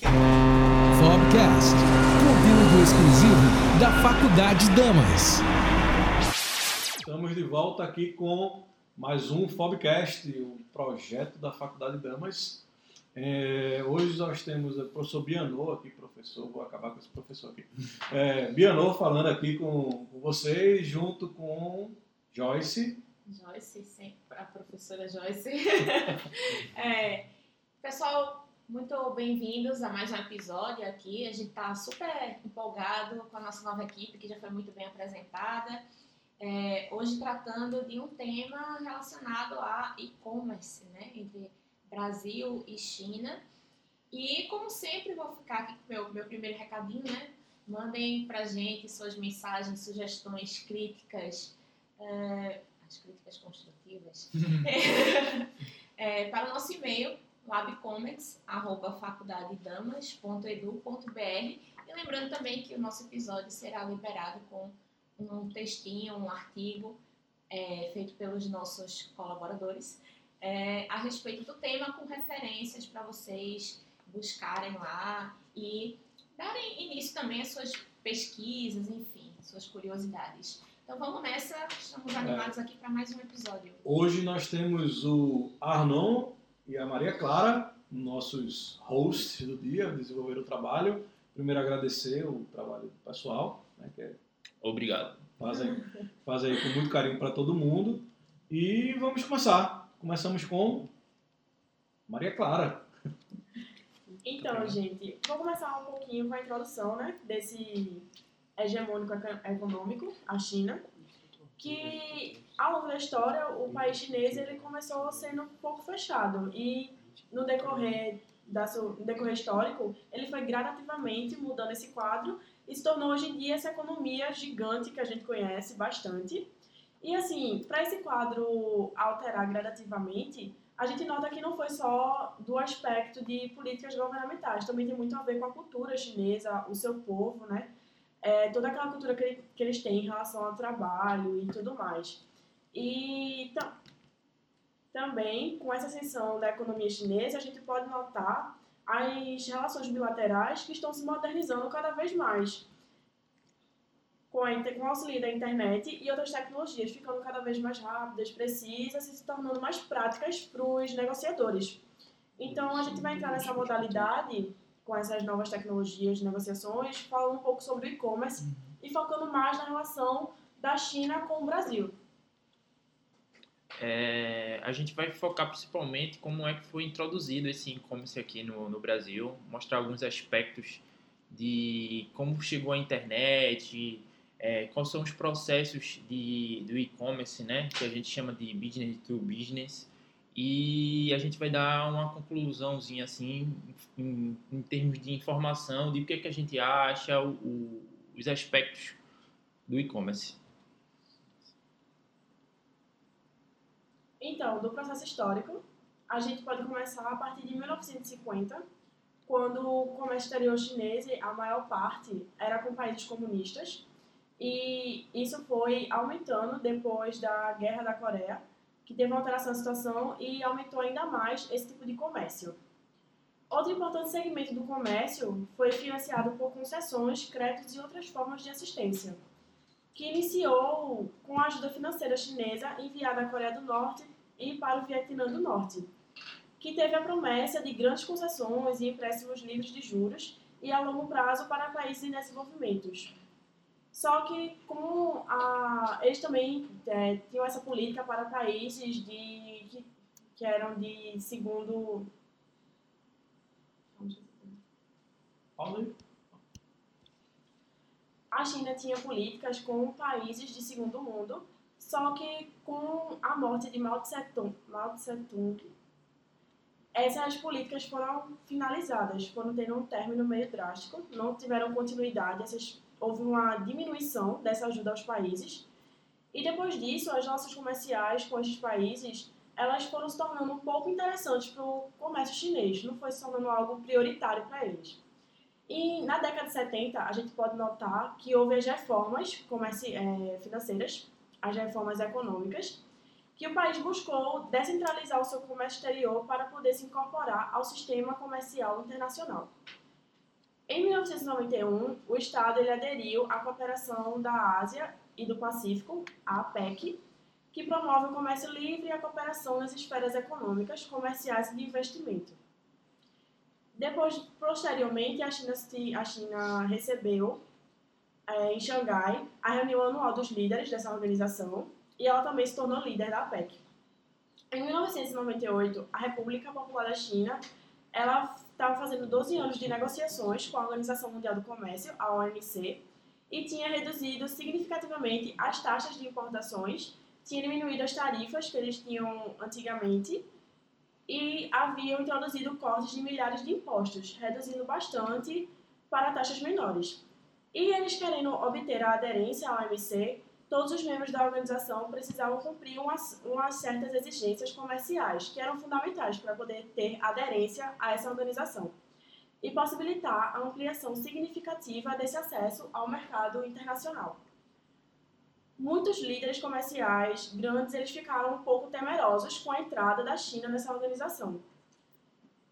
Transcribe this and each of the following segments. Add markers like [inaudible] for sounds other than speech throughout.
Fobcast, conteúdo exclusivo da Faculdade Damas. Estamos de volta aqui com mais um Fobcast, o projeto da Faculdade Damas. É, hoje nós temos o professor Bianô aqui, professor, vou acabar com esse professor aqui. É, Bianô falando aqui com, com vocês, junto com Joyce. Joyce, sempre a professora Joyce. [laughs] é, pessoal, muito bem-vindos a mais um episódio aqui. A gente está super empolgado com a nossa nova equipe, que já foi muito bem apresentada. É, hoje tratando de um tema relacionado a e-commerce, né, entre Brasil e China. E, como sempre, vou ficar aqui com meu, meu primeiro recadinho, né? Mandem pra gente suas mensagens, sugestões, críticas, é, as críticas construtivas, [laughs] [laughs] é, para o nosso e-mail, labcomics.faculdadedamas.edu.br e lembrando também que o nosso episódio será liberado com um textinho, um artigo é, feito pelos nossos colaboradores é, a respeito do tema com referências para vocês buscarem lá e darem início também às suas pesquisas, enfim, suas curiosidades. Então vamos nessa, estamos animados aqui para mais um episódio. Hoje nós temos o Arnon e a Maria Clara, nossos hosts do dia, desenvolver o trabalho. Primeiro agradecer o trabalho do pessoal, né, que é, Obrigado. fazem, fazem com muito carinho para todo mundo. E vamos começar. Começamos com Maria Clara. Então, gente, vou começar um pouquinho com a introdução, né, desse hegemônico eco- econômico, a China, que ao longo da história o país chinês ele começou sendo um pouco fechado e no decorrer da su- no decorrer histórico ele foi gradativamente mudando esse quadro e se tornou hoje em dia essa economia gigante que a gente conhece bastante. E assim, para esse quadro alterar gradativamente, a gente nota que não foi só do aspecto de políticas governamentais, também tem muito a ver com a cultura chinesa, o seu povo, né? É, toda aquela cultura que, ele- que eles têm em relação ao trabalho e tudo mais. E tam- também, com essa ascensão da economia chinesa, a gente pode notar as relações bilaterais que estão se modernizando cada vez mais. Com, a, com o auxílio da internet e outras tecnologias ficando cada vez mais rápidas, precisas e se tornando mais práticas para os negociadores. Então, a gente vai entrar nessa modalidade com essas novas tecnologias de negociações, falando um pouco sobre o e-commerce e focando mais na relação da China com o Brasil. É, a gente vai focar principalmente como é que foi introduzido esse e-commerce aqui no, no Brasil, mostrar alguns aspectos de como chegou a internet, é, quais são os processos de, do e-commerce, né, que a gente chama de business to business, e a gente vai dar uma conclusãozinha assim, em, em termos de informação, de o que, é que a gente acha, o- o- os aspectos do e-commerce. Então, do processo histórico, a gente pode começar a partir de 1950, quando o comércio exterior chinês, a maior parte, era com países comunistas. E isso foi aumentando depois da Guerra da Coreia, que teve uma alteração da situação e aumentou ainda mais esse tipo de comércio. Outro importante segmento do comércio foi financiado por concessões, créditos e outras formas de assistência que iniciou com a ajuda financeira chinesa enviada à Coreia do Norte e para o Vietnã do Norte, que teve a promessa de grandes concessões e empréstimos livres de juros e a longo prazo para países em desenvolvimento. Só que como a, eles também é, tinham essa política para países de, que, que eram de segundo aí. a China tinha políticas com países de segundo mundo, só que com a morte de Mao Tse-tung, Mao Tse-tung essas políticas foram finalizadas, foram tendo um término meio drástico, não tiveram continuidade, essas, houve uma diminuição dessa ajuda aos países. E depois disso, as relações comerciais com esses países, elas foram se tornando um pouco interessantes para o comércio chinês, não foi se tornando algo prioritário para eles. E na década de 70, a gente pode notar que houve as reformas comerci- eh, financeiras, as reformas econômicas, que o país buscou descentralizar o seu comércio exterior para poder se incorporar ao sistema comercial internacional. Em 1991, o Estado ele aderiu à Cooperação da Ásia e do Pacífico, a APEC, que promove o comércio livre e a cooperação nas esferas econômicas, comerciais e de investimento. Depois, posteriormente, a China, a China recebeu é, em Xangai a reunião anual dos líderes dessa organização e ela também se tornou líder da APEC. Em 1998, a República Popular da China ela estava fazendo 12 anos de negociações com a Organização Mundial do Comércio, a OMC, e tinha reduzido significativamente as taxas de importações, tinha diminuído as tarifas que eles tinham antigamente e haviam introduzido cortes de milhares de impostos, reduzindo bastante para taxas menores. E eles querendo obter a aderência à OMC, todos os membros da organização precisavam cumprir umas, umas certas exigências comerciais que eram fundamentais para poder ter aderência a essa organização e possibilitar a ampliação significativa desse acesso ao mercado internacional. Muitos líderes comerciais grandes eles ficaram um pouco temerosos com a entrada da China nessa organização.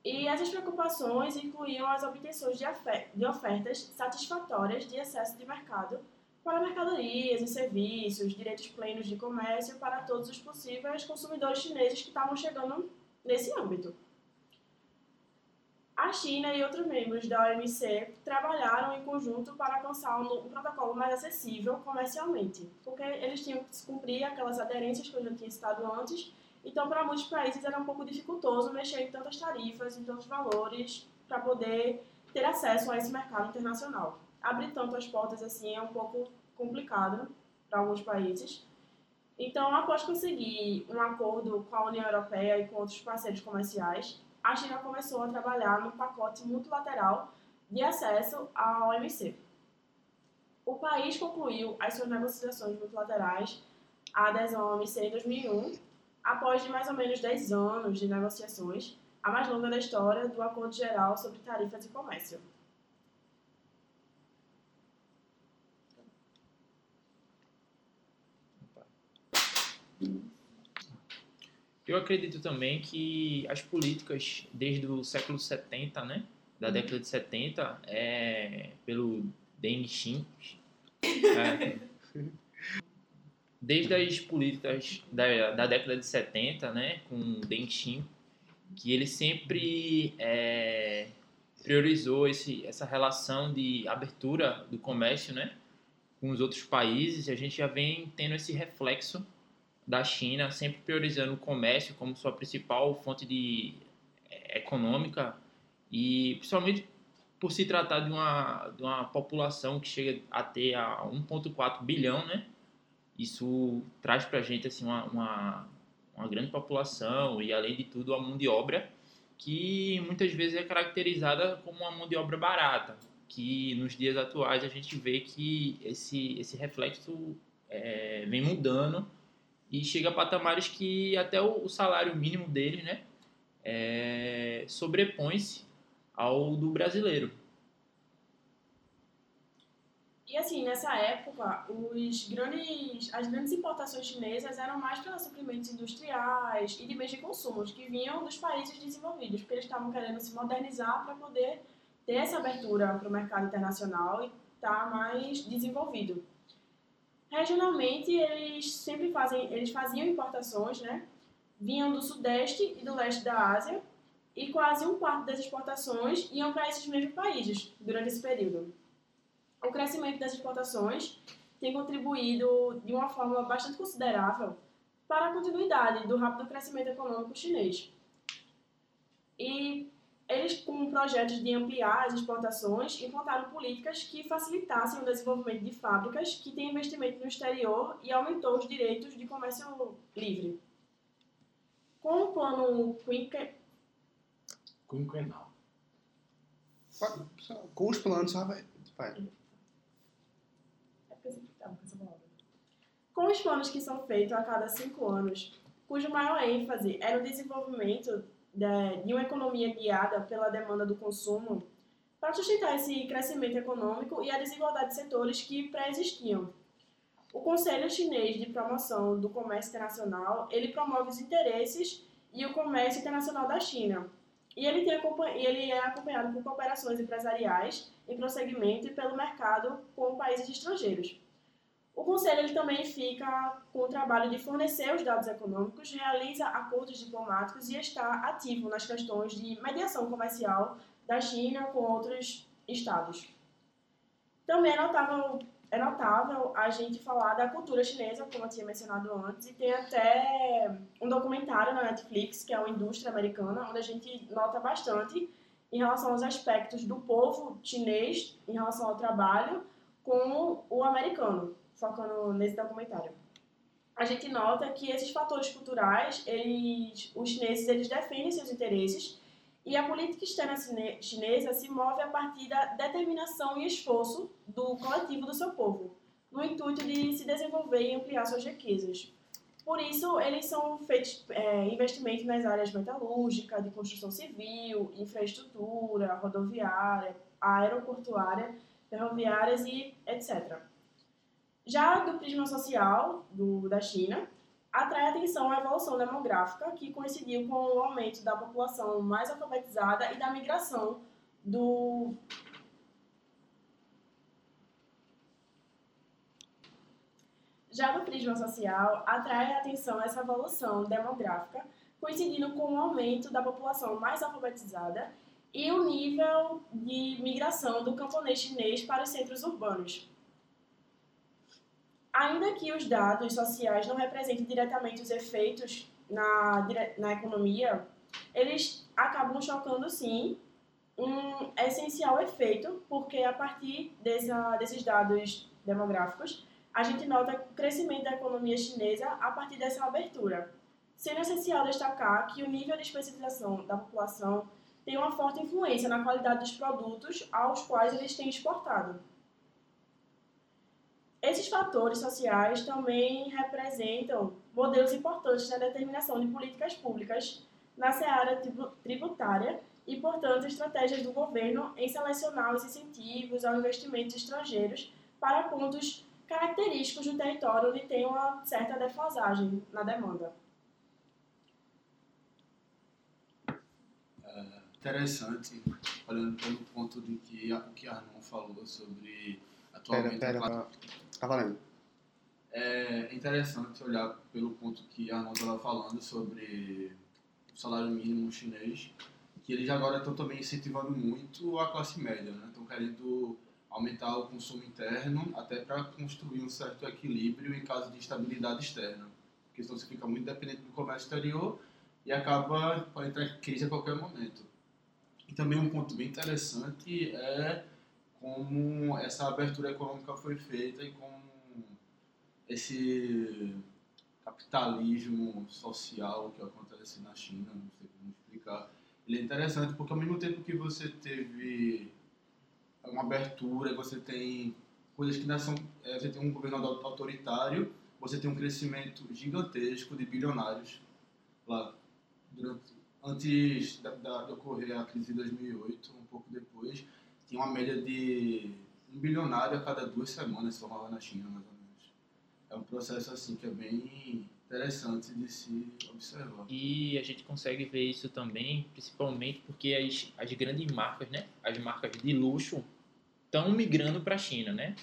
E essas preocupações incluíam as obtenções de, ofertas satisfatórias de acesso de mercado para mercadorias e serviços, direitos plenos de comércio para todos os possíveis consumidores chineses que estavam chegando nesse âmbito. A China e outros membros da OMC trabalharam em conjunto para alcançar um, protocolo mais acessível comercialmente, porque eles tinham que cumprir aquelas aderências que eu já tinha citado antes, então para muitos países era um pouco dificultoso mexer em tantas tarifas, em tantos valores, para poder ter acesso a esse mercado internacional. Abrir tanto as portas assim é um pouco complicado para alguns países. Então, após conseguir um acordo com a União Europeia e com outros parceiros comerciais, a China começou a trabalhar no pacote multilateral de acesso à OMC. O país concluiu as suas negociações multilaterais, a adesão à OMC em 2001, após de mais ou menos 10 anos de negociações, a mais longa da história do Acordo Geral sobre Tarifas e Comércio. Eu acredito também que as políticas desde o século 70, né, da década de 70, é, pelo Deng Xiaoping, é, desde as políticas da, da década de 70, né, com Deng Xiaoping, que ele sempre é, priorizou esse, essa relação de abertura do comércio, né, com os outros países, a gente já vem tendo esse reflexo da China, sempre priorizando o comércio como sua principal fonte de é, econômica e principalmente por se tratar de uma, de uma população que chega a ter a 1,4 bilhão, né? Isso traz para a gente assim, uma, uma, uma, grande população e, além de tudo, a mão de obra que muitas vezes é caracterizada como uma mão de obra barata, que nos dias atuais a gente vê que esse, esse reflexo é, vem mudando e chega a patamares que até o, o salário mínimo dele, né, é, sobrepõe-se ao do brasileiro. E assim, nessa época, os grandes, as grandes importações chinesas eram mais para suprimentos industriais e de bens de consumo, que vinham dos países desenvolvidos, porque eles estavam querendo se modernizar para poder ter essa abertura para o mercado internacional e estar tá mais desenvolvido. Regionalmente, eles sempre fazem, eles faziam importações, né? Vinham do sudeste e do leste da Ásia e quase um quarto das exportações iam para esses mesmos países durante esse período. O crescimento das exportações tem contribuído de uma forma bastante considerável para a continuidade do rápido crescimento econômico chinês. E eles, com projetos de ampliar as exportações, implantaram políticas que facilitassem o desenvolvimento de fábricas que têm investimento no exterior e aumentou os direitos de comércio livre. Com o plano Quinque... Quinquenal. Com os planos, vai. Com os planos que são feitos a cada cinco anos, cujo maior ênfase era o desenvolvimento de uma economia guiada pela demanda do consumo para sustentar esse crescimento econômico e a desigualdade de setores que pré-existiam. O Conselho Chinês de Promoção do Comércio Internacional, ele promove os interesses e o comércio internacional da China. e ele, tem, ele é acompanhado por cooperações empresariais em prosseguimento e pelo mercado com países estrangeiros. O Conselho ele também fica com o trabalho de fornecer os dados econômicos, realiza acordos diplomáticos e está ativo nas questões de mediação comercial da China com outros estados. Também é notável, é notável a gente falar da cultura chinesa, como eu tinha mencionado antes, e tem até um documentário na Netflix, que é a Indústria Americana, onde a gente nota bastante em relação aos aspectos do povo chinês em relação ao trabalho com o americano focando nesse documentário. A gente nota que esses fatores culturais, eles, os chineses, eles defendem seus interesses e a política externa chinesa se move a partir da determinação e esforço do coletivo do seu povo, no intuito de se desenvolver e ampliar suas riquezas. Por isso, eles são feitos é, investimentos nas áreas metalúrgica, de construção civil, infraestrutura, rodoviária, aeroportuária, ferroviárias e etc. Já do prisma social do, da China, atrai atenção a evolução demográfica, que coincidiu com o aumento da população mais alfabetizada e da migração do. Já no prisma social, atrai atenção essa evolução demográfica, coincidindo com o aumento da população mais alfabetizada e o nível de migração do camponês chinês para os centros urbanos. Ainda que os dados sociais não representem diretamente os efeitos na, na economia, eles acabam chocando sim um essencial efeito, porque a partir dessa, desses dados demográficos, a gente nota o crescimento da economia chinesa a partir dessa abertura. Sendo essencial destacar que o nível de especialização da população tem uma forte influência na qualidade dos produtos aos quais eles têm exportado. Esses fatores sociais também representam modelos importantes na determinação de políticas públicas na seara tributária e, portanto, estratégias do governo em selecionar os incentivos aos investimentos estrangeiros para pontos característicos do território onde tem uma certa defasagem na demanda. É interessante, olhando pelo ponto de que o que Arnon falou sobre atualmente pera, pera, Tá valendo. É interessante olhar pelo ponto que a Armando estava falando sobre o salário mínimo chinês, que eles agora estão também incentivando muito a classe média, né? Estão querendo aumentar o consumo interno até para construir um certo equilíbrio em caso de instabilidade externa. Porque senão você fica muito dependente do comércio exterior e acaba pode entrar em crise a qualquer momento. E também um ponto bem interessante é como essa abertura econômica foi feita e como esse capitalismo social que acontece na China, não sei como explicar, ele é interessante porque ao mesmo tempo que você teve uma abertura, você tem coisas que não são, é, você tem um governo autoritário, você tem um crescimento gigantesco de bilionários lá durante antes da, da, de ocorrer a crise de 2008, um pouco depois, tinha uma média de um bilionário a cada duas semanas se formava na China, mais ou menos. É um processo assim que é bem interessante de se observar. E a gente consegue ver isso também, principalmente porque as, as grandes marcas, né, as marcas de luxo, estão migrando para a China, né?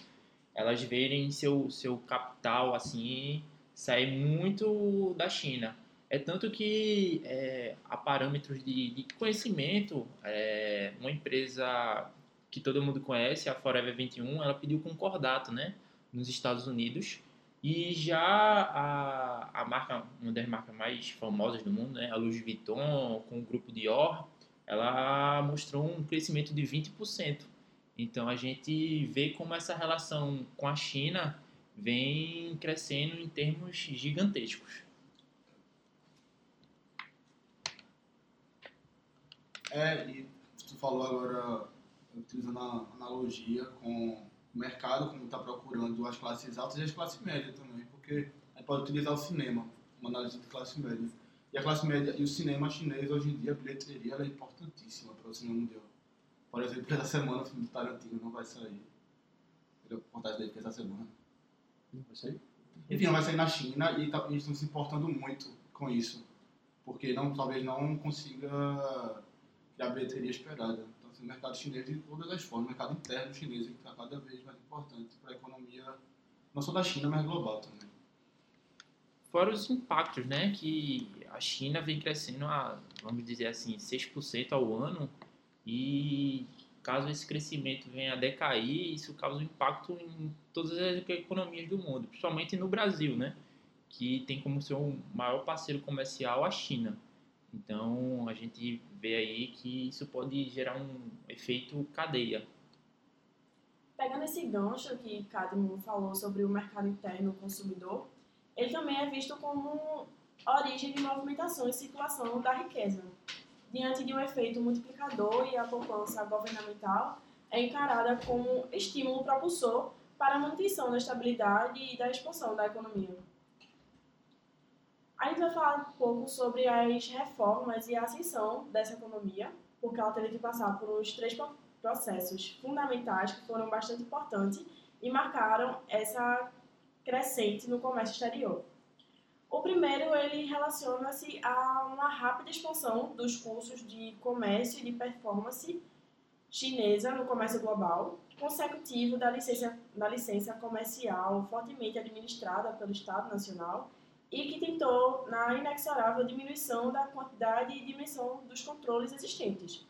Elas verem seu, seu capital assim sair muito da China. É tanto que é, a parâmetros de, de conhecimento, é, uma empresa que todo mundo conhece, a Forever 21, ela pediu concordato, né, nos Estados Unidos. E já a, a marca, uma das marcas mais famosas do mundo, né, a Louis Vuitton, com o grupo Dior, ela mostrou um crescimento de 20%. Então a gente vê como essa relação com a China vem crescendo em termos gigantescos. É, e tu falou agora utilizando a analogia com o mercado, como está procurando as classes altas e as classes médias também, porque a gente pode utilizar o cinema, uma análise de classe média. E a classe média e o cinema chinês, hoje em dia, a bilheteria é importantíssima para o cinema mundial. Por exemplo, essa semana o filme do Tarantino não vai sair. Ele vontade dele que essa semana. Não vai sair? Enfim, não vai sair na China e tá, eles estão se importando muito com isso. Porque não, talvez não consiga criar a bilheteria esperada. O mercado chinês, de todas as formas, o mercado interno chinês está cada vez mais importante para a economia, não só da China, mas global também. Fora os impactos, né? Que a China vem crescendo a, vamos dizer assim, 6% ao ano e caso esse crescimento venha a decair, isso causa um impacto em todas as economias do mundo, principalmente no Brasil, né? Que tem como seu maior parceiro comercial a China. Então a gente vê aí que isso pode gerar um efeito cadeia. Pegando esse gancho que Cadmo falou sobre o mercado interno consumidor, ele também é visto como origem de movimentação e circulação da riqueza. Diante de um efeito multiplicador e a poupança governamental é encarada como estímulo propulsor para a manutenção da estabilidade e da expansão da economia. A gente vai falar um pouco sobre as reformas e a ascensão dessa economia, porque ela teve que passar por uns três processos fundamentais que foram bastante importantes e marcaram essa crescente no comércio exterior. O primeiro, ele relaciona-se a uma rápida expansão dos cursos de comércio e de performance chinesa no comércio global, consecutivo da licença, da licença comercial fortemente administrada pelo Estado Nacional e que tentou na inexorável diminuição da quantidade e dimensão dos controles existentes,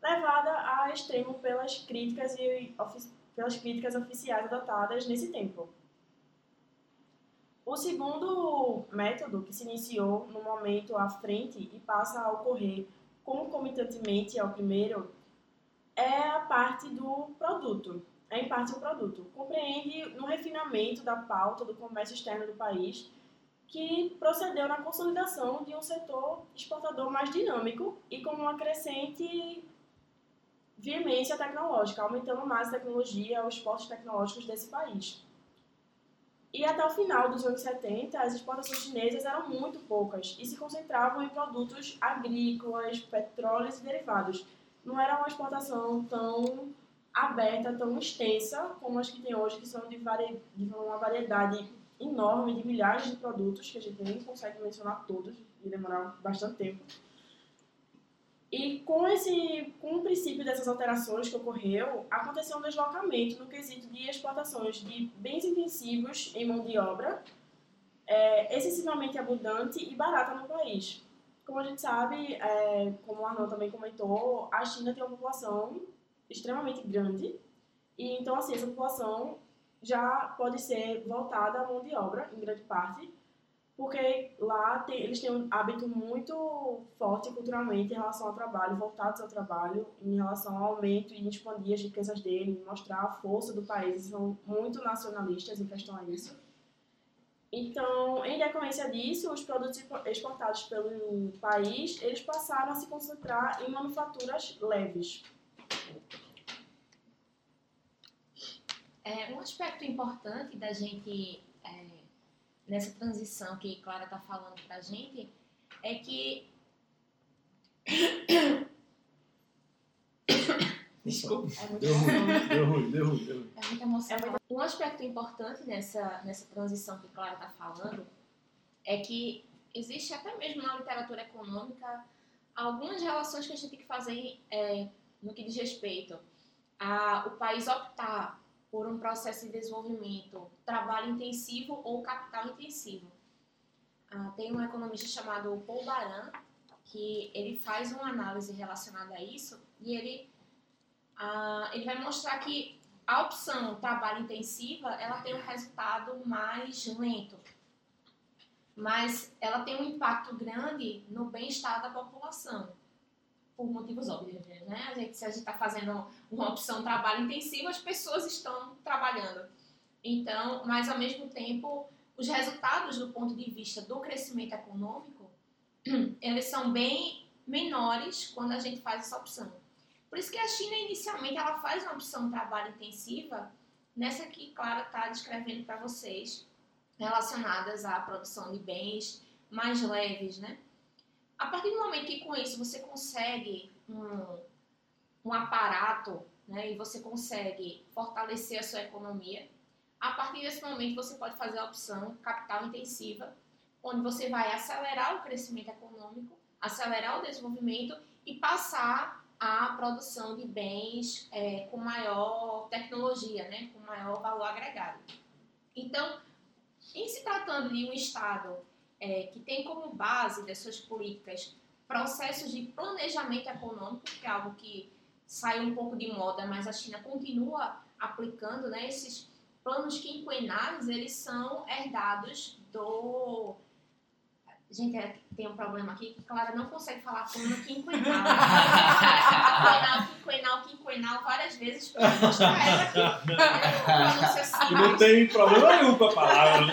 levada a extremo pelas críticas e pelas críticas oficiais adotadas nesse tempo. O segundo método, que se iniciou no momento à frente e passa a ocorrer concomitantemente ao primeiro, é a parte do produto. É em parte o produto. Compreende no refinamento da pauta do comércio externo do país, que procedeu na consolidação de um setor exportador mais dinâmico e com uma crescente veemência tecnológica, aumentando mais a tecnologia, os esportes tecnológicos desse país. E até o final dos anos 70, as exportações chinesas eram muito poucas e se concentravam em produtos agrícolas, petróleos e derivados. Não era uma exportação tão aberta, tão extensa como as que tem hoje, que são de, vari... de uma variedade enorme de milhares de produtos que a gente nem consegue mencionar todos e demorar bastante tempo. E com, esse, com o princípio dessas alterações que ocorreu, aconteceu um deslocamento no quesito de exportações de bens intensivos em mão de obra, é, excessivamente abundante e barata no país. Como a gente sabe, é, como o Arnaud também comentou, a China tem uma população extremamente grande, e então assim, essa população já pode ser voltada à mão de obra, em grande parte, porque lá tem, eles têm um hábito muito forte culturalmente em relação ao trabalho, voltados ao trabalho, em relação ao aumento e expandir as riquezas dele, mostrar a força do país, eles são muito nacionalistas em questão a isso. Então, em decorrência disso, os produtos exportados pelo país, eles passaram a se concentrar em manufaturas leves. É, um aspecto importante da gente nessa transição que Clara está falando para a gente, é que. [coughs] Desculpa. É muito deu, ruim, deu ruim, deu ruim, deu ruim. É muita emoção. Um aspecto importante nessa, nessa transição que Clara está falando é que existe até mesmo na literatura econômica algumas relações que a gente tem que fazer é, no que diz respeito a o país optar por um processo de desenvolvimento, trabalho intensivo ou capital intensivo. Ah, tem um economista chamado Paul Baran, que ele faz uma análise relacionada a isso e ele, ah, ele vai mostrar que a opção trabalho intensiva ela tem um resultado mais lento, mas ela tem um impacto grande no bem-estar da população por motivos óbvios, né? A gente, se a gente está fazendo uma opção trabalho intensivo, as pessoas estão trabalhando. Então, mas ao mesmo tempo, os resultados do ponto de vista do crescimento econômico, [clears throat] eles são bem menores quando a gente faz essa opção. Por isso que a China inicialmente ela faz uma opção trabalho intensiva, nessa que Clara está descrevendo para vocês, relacionadas à produção de bens mais leves, né? A partir do momento que com isso você consegue um, um aparato né, e você consegue fortalecer a sua economia, a partir desse momento você pode fazer a opção capital intensiva, onde você vai acelerar o crescimento econômico, acelerar o desenvolvimento e passar à produção de bens é, com maior tecnologia, né, com maior valor agregado. Então, em se tratando de um Estado é, que tem como base das suas políticas processos de planejamento econômico, que é algo que saiu um pouco de moda, mas a China continua aplicando, né, esses planos quinquenais, eles são herdados do Gente, é, tem um problema aqui que Clara não consegue falar plano quinquenal. quinquenal, quinquenal, quinquenal, várias vezes para mostrar ela que assim, não tem problema nenhum com a palavra. Né?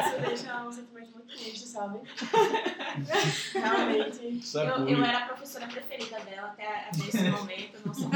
Isso deixa um sentimento muito triste, sabe? [laughs] Realmente. É eu, eu, era a professora preferida dela até, até esse [laughs] momento, não sei.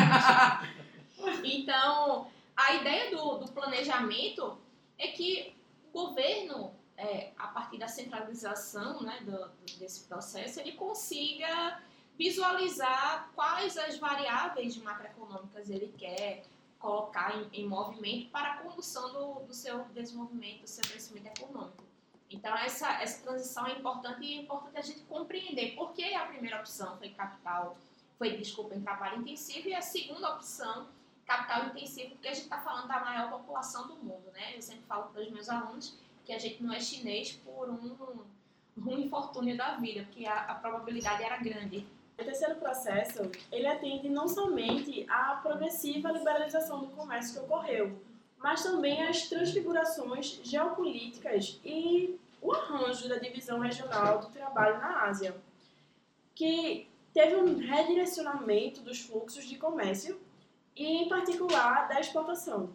Então, a ideia do, do planejamento é que o governo é, a partir da centralização né, do, desse processo, ele consiga visualizar quais as variáveis macroeconômicas ele quer colocar em, em movimento para a condução do, do, seu desenvolvimento, do seu crescimento econômico. Então, essa, essa transição é importante e é importante a gente compreender por que a primeira opção foi capital, foi, desculpa, em trabalho intensivo, e a segunda opção, capital intensivo, porque a gente está falando da maior população do mundo, né? Eu sempre falo para os meus alunos que a gente não é chinês por um, um infortúnio da vida, porque a, a probabilidade era grande. O terceiro processo, ele atende não somente à progressiva liberalização do comércio que ocorreu, mas também às transfigurações geopolíticas e o arranjo da divisão regional do trabalho na Ásia, que teve um redirecionamento dos fluxos de comércio e, em particular, da exportação.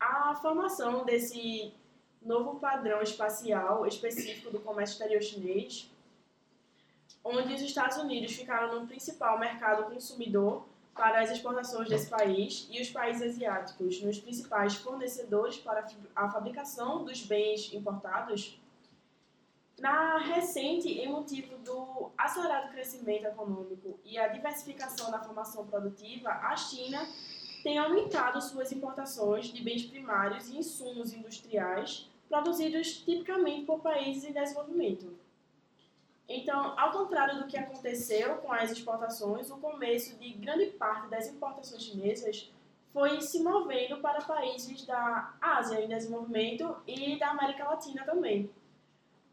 A formação desse novo padrão espacial específico do comércio exterior chinês, onde os Estados Unidos ficaram no principal mercado consumidor para as exportações desse país e os países asiáticos nos principais fornecedores para a fabricação dos bens importados. Na recente, em motivo do acelerado crescimento econômico e a diversificação da formação produtiva, a China tem aumentado suas importações de bens primários e insumos industriais produzidos tipicamente por países em desenvolvimento. Então, ao contrário do que aconteceu com as exportações, o começo de grande parte das importações chinesas foi se movendo para países da Ásia em desenvolvimento e da América Latina também.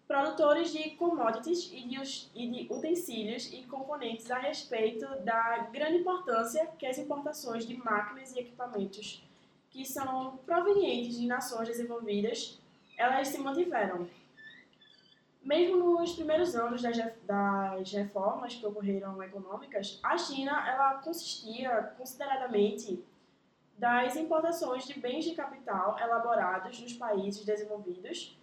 Produtores de commodities e de, utensílios e componentes a respeito da grande importância que as importações de máquinas e equipamentos que são provenientes de nações desenvolvidas elas se mantiveram. Mesmo nos primeiros anos das, das reformas que ocorreram econômicas, a China ela consistia consideradamente das importações de bens de capital elaborados nos países desenvolvidos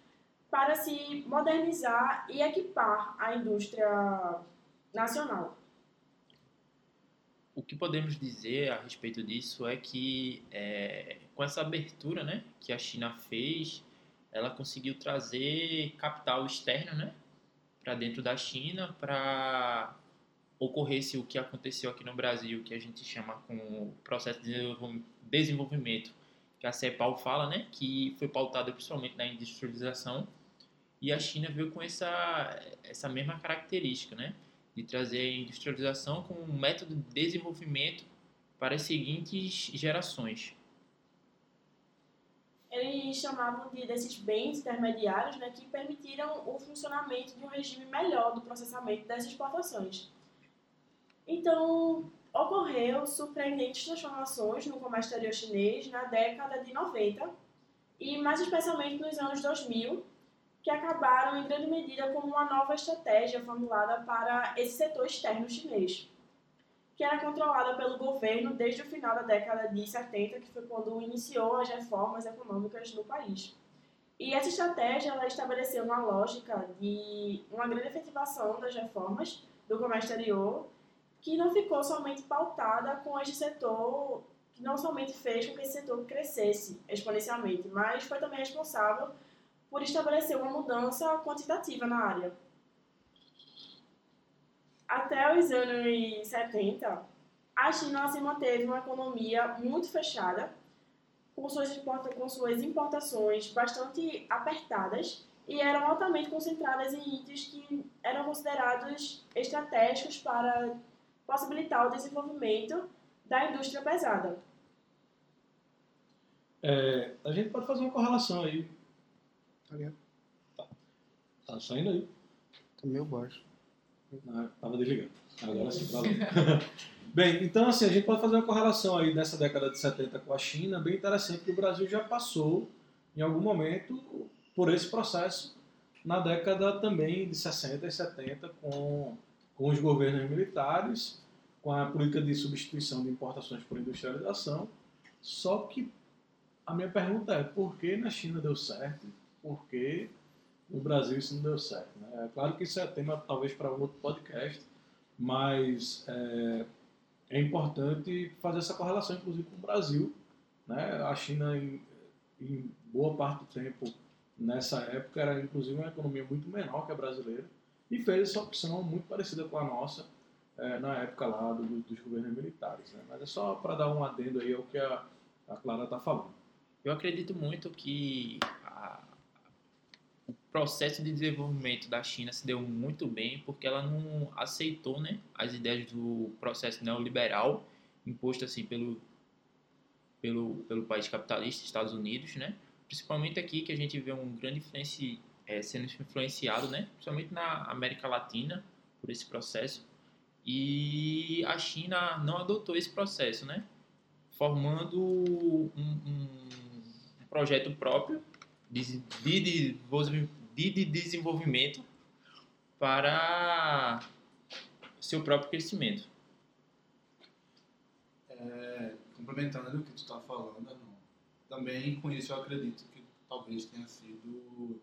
para se modernizar e equipar a indústria nacional. O que podemos dizer a respeito disso é que é, com essa abertura né, que a China fez ela conseguiu trazer capital externo, né, para dentro da China, para ocorresse o que aconteceu aqui no Brasil, que a gente chama com o processo de desenvolvimento, que a CEPAL fala, né, que foi pautado principalmente na industrialização, e a China veio com essa, essa mesma característica, né, de trazer a industrialização como um método de desenvolvimento para as seguintes gerações eles chamavam de, desses bens intermediários né, que permitiram o funcionamento de um regime melhor do processamento das exportações. Então, ocorreu surpreendentes transformações no comércio exterior chinês na década de 90 e mais especialmente nos anos 2000, que acabaram em grande medida como uma nova estratégia formulada para esse setor externo chinês que era controlada pelo governo desde o final da década de 70, que foi quando iniciou as reformas econômicas no país. E essa estratégia ela estabeleceu uma lógica de uma grande efetivação das reformas do comércio exterior, que não ficou somente pautada com esse setor, que não somente fez com que esse setor crescesse exponencialmente, mas foi também responsável por estabelecer uma mudança quantitativa na área até os anos 70, a China se manteve uma economia muito fechada, com suas, com suas importações bastante apertadas e eram altamente concentradas em itens que eram considerados estratégicos para possibilitar o desenvolvimento da indústria pesada. É, a gente pode fazer uma correlação aí. Tá ligado? Tá saindo aí. Tá meio baixo. Ah, tava desligando. Agora sim. [laughs] Bem, então assim, a gente pode fazer uma correlação aí dessa década de 70 com a China, bem interessante que o Brasil já passou em algum momento por esse processo na década também de 60 e 70 com, com os governos militares, com a política de substituição de importações por industrialização. Só que a minha pergunta é, por que na China deu certo? Por que no Brasil isso não deu certo? Né? É claro que isso é tema talvez para outro podcast, mas é, é importante fazer essa correlação, inclusive, com o Brasil. Né? A China, em, em boa parte do tempo, nessa época, era inclusive uma economia muito menor que a brasileira e fez essa opção muito parecida com a nossa é, na época lá do, dos governos militares. Né? Mas é só para dar um adendo aí ao que a, a Clara está falando. Eu acredito muito que o processo de desenvolvimento da China se deu muito bem porque ela não aceitou né, as ideias do processo neoliberal imposto assim pelo, pelo, pelo país capitalista, Estados Unidos, né? principalmente aqui que a gente vê um grande influenci, é, sendo influenciado, né? principalmente na América Latina, por esse processo. E a China não adotou esse processo, né? formando um, um projeto próprio de, de, desenvolvimento para seu próprio crescimento. É, complementando o que tu está falando, também com isso eu acredito que talvez tenha sido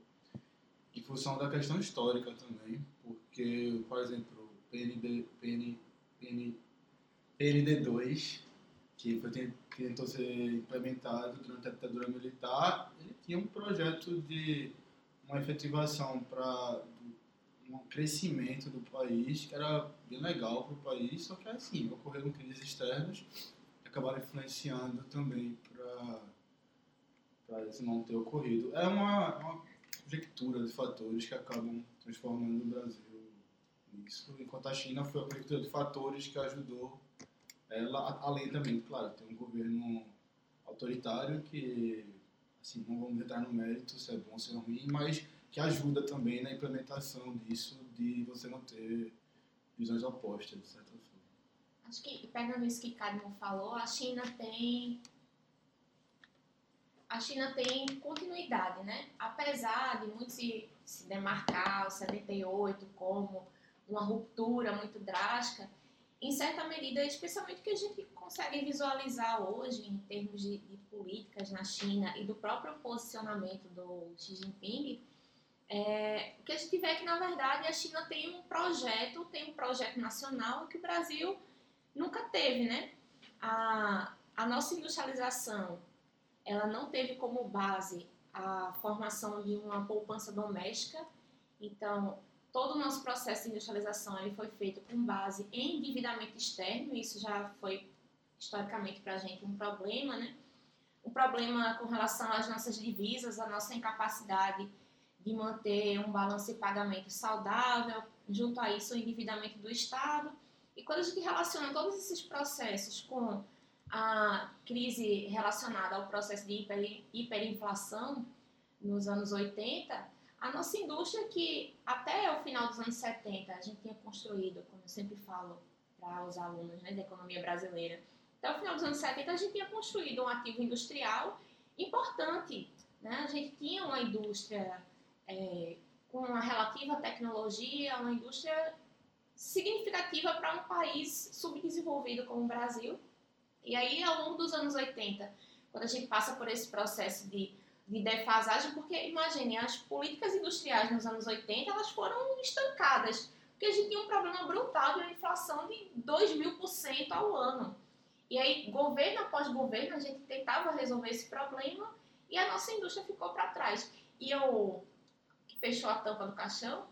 em função da questão histórica também, porque, por exemplo, PND, PN, PN, PND2 que foi, tentou ser implementado durante a ditadura militar, ele tinha um projeto de uma efetivação para um crescimento do país que era bem legal para o país, só que assim, ocorreram crises externas que acabaram influenciando também para isso não ter ocorrido. É uma, uma conjectura de fatores que acabam transformando o Brasil nisso, enquanto a China foi a conjectura de fatores que ajudou ela, além também, claro, tem um governo autoritário que, assim, não vamos entrar no mérito se é bom ou se é ruim, mas que ajuda também na implementação disso, de você não ter visões opostas, de certa forma. Acho que, pegando isso que Cadmo falou, a China tem a China tem continuidade, né? Apesar de muito se, se demarcar o 78 como uma ruptura muito drástica, em certa medida, especialmente que a gente consegue visualizar hoje em termos de, de, políticas na China e do próprio posicionamento do Xi Jinping, é, o que a gente vê é que, na verdade, a China tem um projeto, tem um projeto nacional que o Brasil nunca teve, né? A, a nossa industrialização, ela não teve como base a formação de uma poupança doméstica, então todo o nosso processo de industrialização ele foi feito com base em endividamento externo, isso já foi historicamente para a gente um problema, né? Um problema com relação às nossas divisas, a nossa incapacidade de manter um balanço de pagamento saudável, junto a isso o endividamento do Estado. E quando a gente relaciona todos esses processos com a crise relacionada ao processo de hiper, hiperinflação nos anos 80, a nossa indústria que até o final dos anos 70 a gente tinha construído, como eu sempre falo para os alunos né, da economia brasileira, até o final dos anos 70 a gente tinha construído um ativo industrial importante. Né? A gente tinha uma indústria é, com uma relativa tecnologia, uma indústria significativa para um país subdesenvolvido como o Brasil. E aí, ao longo dos anos 80, quando a gente passa por esse processo de de defasagem, porque imagine, as políticas industriais nos anos 80 elas foram estancadas, porque a gente tinha um problema brutal de uma inflação de 2 mil por cento ao ano. E aí, governo após governo, a gente tentava resolver esse problema e a nossa indústria ficou para trás. E o que fechou a tampa do caixão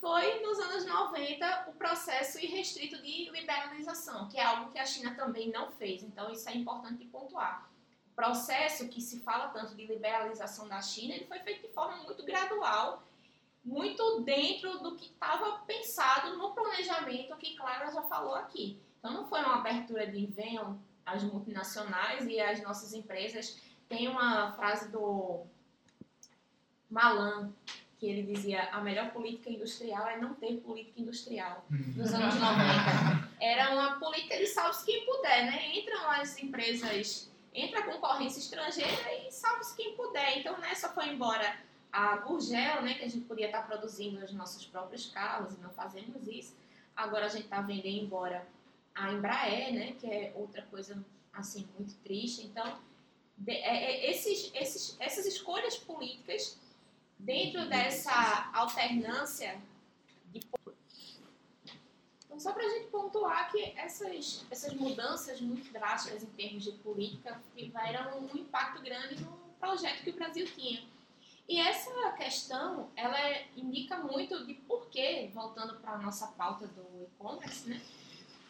foi nos anos 90 o processo irrestrito de liberalização, que é algo que a China também não fez. Então, isso é importante pontuar processo que se fala tanto de liberalização da China, ele foi feito de forma muito gradual, muito dentro do que estava pensado no planejamento que Clara já falou aqui. Então não foi uma abertura de venham as multinacionais e as nossas empresas. Tem uma frase do Malan que ele dizia a melhor política industrial é não ter política industrial nos anos 90. Era uma política de salve-se quem puder, né? Entram as empresas, entra a concorrência estrangeira e salve-se quem puder. Então nessa foi embora a Gurgel, né, que a gente podia estar produzindo os nossos próprios carros e não fazemos isso. Agora a gente está vendendo embora a Embraer, né, que é outra coisa assim muito triste. Então, de, é, é, esses, esses, essas escolhas políticas dentro dessa alternância só para a gente pontuar que essas, essas mudanças muito drásticas em termos de política tiveram um impacto grande no projeto que o Brasil tinha. E essa questão, ela indica muito de por que, voltando para a nossa pauta do e-commerce, né?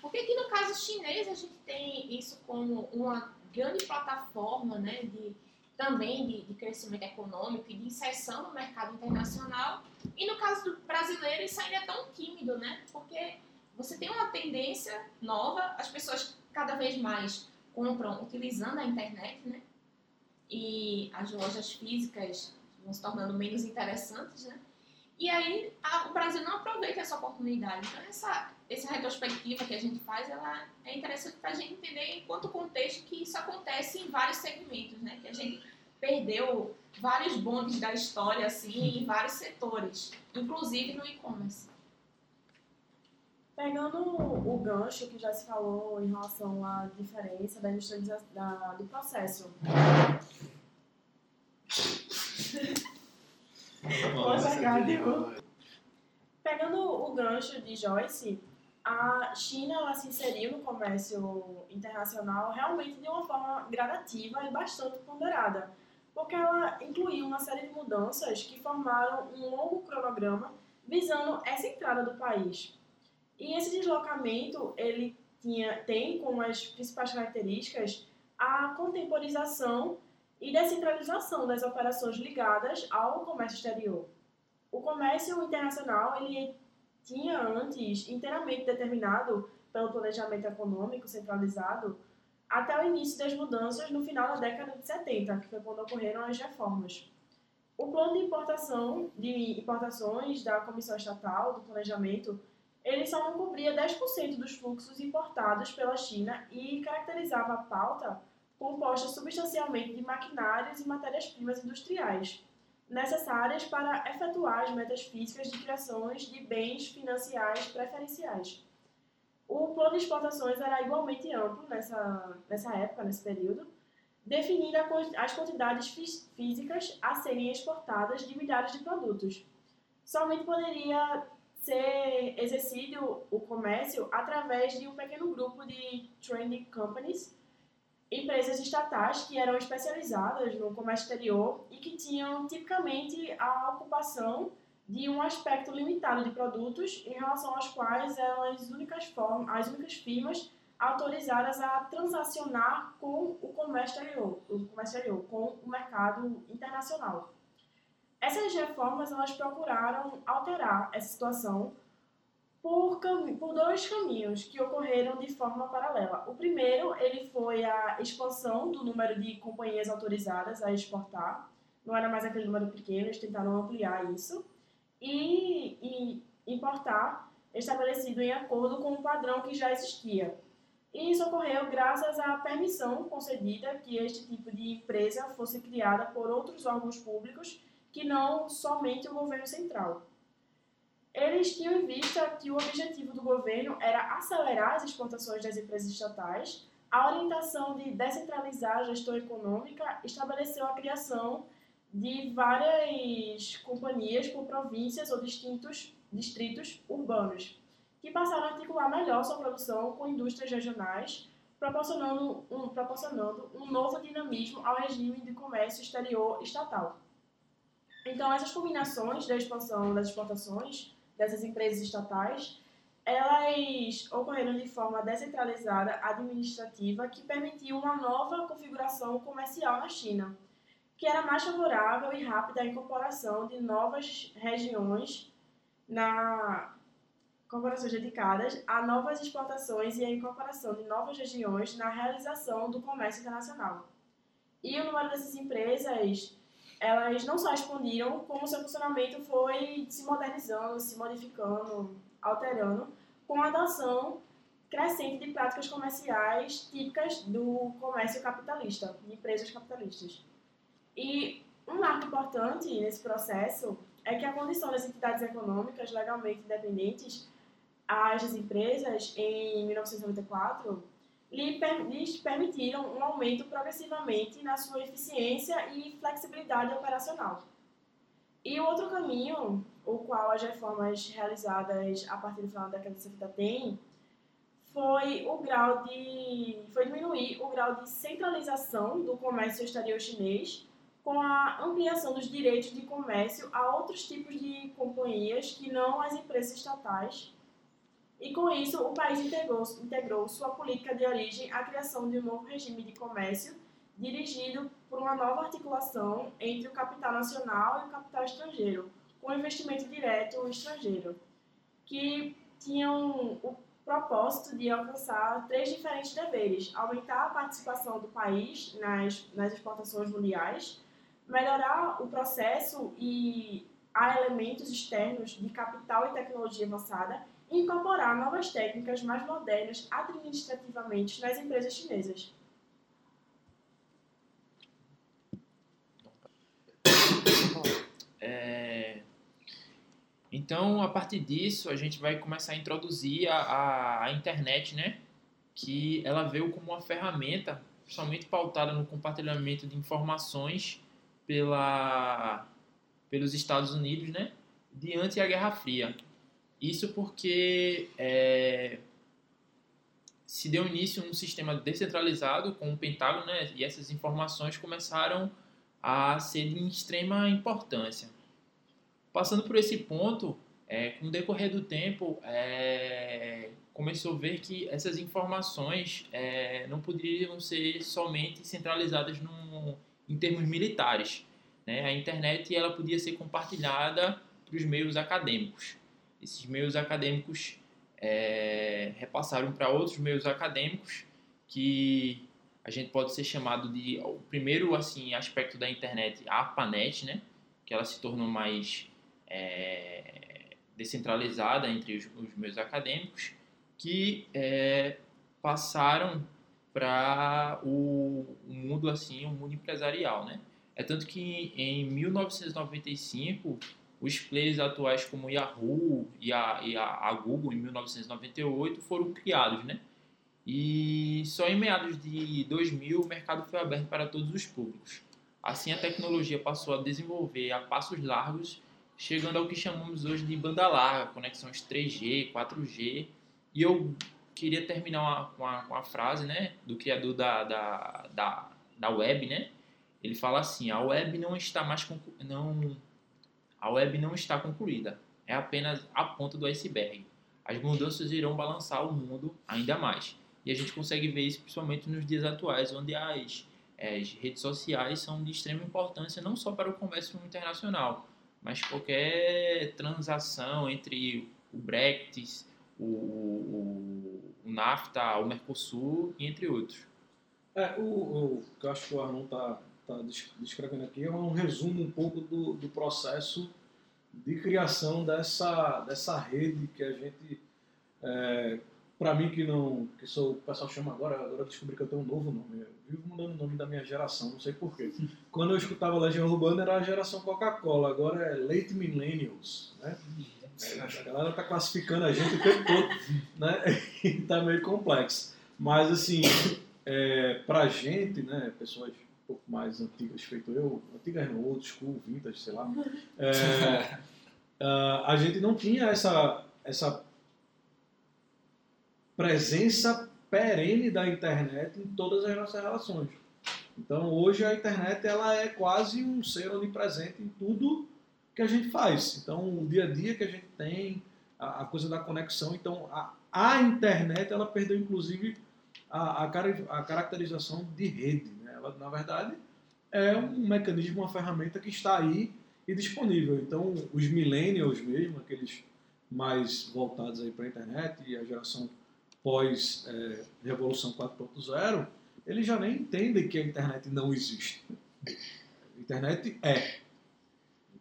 Porque aqui no caso chinês a gente tem isso como uma grande plataforma, né, de, também de, de crescimento econômico e de inserção no mercado internacional. E no caso do brasileiro isso ainda é tão tímido, né? Porque você tem uma tendência nova, as pessoas cada vez mais compram utilizando a internet, né? E as lojas físicas vão se tornando menos interessantes, né? E aí a, o Brasil não aproveita essa oportunidade. Então essa, essa retrospectiva que a gente faz, ela é interessante para a gente entender enquanto contexto que isso acontece em vários segmentos, né? Que a gente perdeu vários bondes da história assim em vários setores, inclusive no e-commerce. Pegando o gancho que já se falou em relação à diferença da industrialização da, do processo. Pegando o gancho de Joyce, a China ela se inseriu no comércio internacional realmente de uma forma gradativa e bastante ponderada, porque ela incluiu uma série de mudanças que formaram um longo cronograma visando essa entrada do país. E esse deslocamento ele tinha, tem como as principais características a contemporização e descentralização das operações ligadas ao comércio exterior. O comércio internacional ele tinha antes inteiramente determinado pelo planejamento econômico centralizado até o início das mudanças no final da década de 70, que foi quando ocorreram as reformas. O plano de importação de importações da Comissão Estatal do Planejamento ele só não cobria 10% dos fluxos importados pela China e caracterizava a pauta composta substancialmente de maquinários e matérias-primas industriais, necessárias para efetuar as metas físicas de criações de bens financiais preferenciais. O plano de exportações era igualmente amplo nessa, nessa época, nesse período, definindo as quantidades físicas a serem exportadas de milhares de produtos. Somente poderia ser exercido o comércio através de um pequeno grupo de trading companies empresas estatais que eram especializadas no comércio exterior e que tinham tipicamente a ocupação de um aspecto limitado de produtos em relação aos quais eram as únicas, formas, as únicas firmas autorizadas a transacionar com o comércio exterior, o comércio exterior, com o mercado internacional. Essas reformas elas procuraram alterar essa situação por, por dois caminhos que ocorreram de forma paralela. O primeiro, ele foi a expansão do número de companhias autorizadas a exportar. Não era mais aquele número pequeno, eles tentaram ampliar isso. E, e importar estabelecido em acordo com o padrão que já existia. E isso ocorreu graças à permissão concedida que este tipo de empresa fosse criada por outros órgãos públicos que não somente o governo central. Eles tinham em vista que o objetivo do governo era acelerar as exportações das empresas estatais, a orientação de descentralizar a gestão econômica estabeleceu a criação de várias companhias por províncias ou distintos distritos urbanos, que passaram a articular melhor sua produção com indústrias regionais, proporcionando um, proporcionando um novo dinamismo ao regime de comércio exterior estatal. Então, essas combinações da expansão das exportações dessas empresas estatais elas ocorreram de forma descentralizada administrativa que permitiu uma nova configuração comercial na China, que era mais favorável e rápida à incorporação de novas regiões na corporações dedicadas a novas exportações e a incorporação de novas regiões na realização do comércio internacional. E o número dessas empresas, elas não só expandiram, como seu funcionamento foi se modernizando, se modificando, alterando, com a adoção crescente de práticas comerciais típicas do comércio capitalista, de empresas capitalistas. E um marco importante nesse processo é que a condição das entidades econômicas legalmente independentes às empresas em 1994 lhes permitiram um aumento progressivamente na sua eficiência e flexibilidade operacional. E o outro caminho, o qual as reformas realizadas a partir do final da década de 70 têm, foi o grau de foi diminuir o grau de centralização do comércio exterior chinês com a ampliação dos direitos de comércio a outros tipos de companhias que não as empresas estatais. E com isso, o país integrou, integrou sua política de origem à criação de um novo regime de comércio dirigido por uma nova articulação entre o capital nacional e o capital estrangeiro, com investimento direto estrangeiro, que tinham o propósito de alcançar três diferentes deveres: aumentar a participação do país nas, nas exportações mundiais, melhorar o processo e a elementos externos de capital e tecnologia avançada incorporar novas técnicas mais modernas administrativamente nas empresas chinesas. É, então, a partir disso, a gente vai começar a introduzir a, a, a internet, né? Que ela veio como uma ferramenta, somente pautada no compartilhamento de informações pela, pelos Estados Unidos, né, diante da Guerra Fria. Isso porque é, se deu início a um sistema descentralizado com o Pentágono, né, e essas informações começaram a ser de extrema importância. Passando por esse ponto, é, com o decorrer do tempo, é, começou a ver que essas informações é, não poderiam ser somente centralizadas num, em termos militares. Né? A internet ela podia ser compartilhada para os meios acadêmicos. Esses meios acadêmicos é, repassaram para outros meios acadêmicos que a gente pode ser chamado de o primeiro assim aspecto da internet a ARPANET, né? Que ela se tornou mais é, descentralizada entre os, os meios acadêmicos, que é, passaram para o, o, mundo assim, o mundo empresarial, né? É tanto que em 1995 os players atuais como Yahoo e a, e a, Google em 1998 foram criados, né? E só em meados de 2000 o mercado foi aberto para todos os públicos. Assim a tecnologia passou a desenvolver a passos largos, chegando ao que chamamos hoje de banda larga, conexões 3G, 4G. E eu queria terminar com a, a frase né, do criador da, da, da, da web, né? Ele fala assim: a web não está mais não a web não está concluída, é apenas a ponta do iceberg. As mudanças irão balançar o mundo ainda mais. E a gente consegue ver isso principalmente nos dias atuais, onde as, as redes sociais são de extrema importância não só para o comércio internacional, mas qualquer transação entre o Brexit, o, o, o NAFTA, o Mercosul, entre outros. É, o, o que eu acho que o Arnon está está descrevendo aqui é um resumo um pouco do, do processo de criação dessa, dessa rede que a gente, é, para mim que não, que sou, o pessoal chama agora, agora descobri que eu tenho um novo nome, eu vivo mudando o nome da minha geração, não sei porquê. [laughs] Quando eu escutava Legião Urbana era a geração Coca-Cola, agora é Late Millennials, né? É, a galera tá classificando a gente o tempo todo, [laughs] né? [laughs] E tá meio complexo. Mas assim, é, pra gente, né, pessoas pouco mais antigas, feito eu, antigas não, old school, vintage, sei lá, [laughs] é, uh, a gente não tinha essa, essa presença perene da internet em todas as nossas relações. Então hoje a internet ela é quase um ser onipresente em tudo que a gente faz. Então o dia a dia que a gente tem, a, a coisa da conexão. Então, a, a internet, ela perdeu, inclusive, a, a, a caracterização de rede. Ela, na verdade, é um mecanismo, uma ferramenta que está aí e disponível. Então, os millennials mesmo, aqueles mais voltados aí para a internet e a geração pós eh, Revolução 4.0, eles já nem entendem que a internet não existe. A internet é.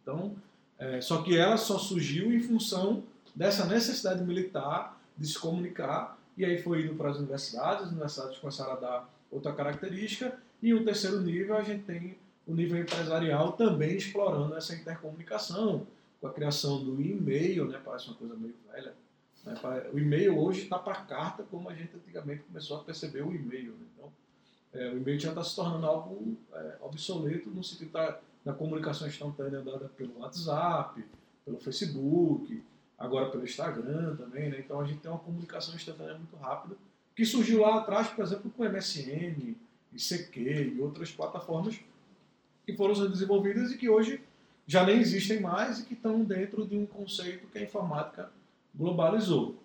Então, eh, só que ela só surgiu em função dessa necessidade militar de se comunicar, e aí foi indo para as universidades, as universidades começaram a dar outra característica, e o terceiro nível a gente tem o nível empresarial também explorando essa intercomunicação, com a criação do e-mail, né, parece uma coisa meio velha, né, o e-mail hoje está para carta, como a gente antigamente começou a perceber o e-mail. né? Então, é, o e-mail já está se tornando algo é, obsoleto no sentido da, da comunicação instantânea dada pelo WhatsApp, pelo Facebook, agora pelo Instagram também. Né? Então a gente tem uma comunicação instantânea muito rápida, que surgiu lá atrás, por exemplo, com MSN, ICQ e outras plataformas que foram sendo desenvolvidas e que hoje já nem existem mais e que estão dentro de um conceito que a informática globalizou.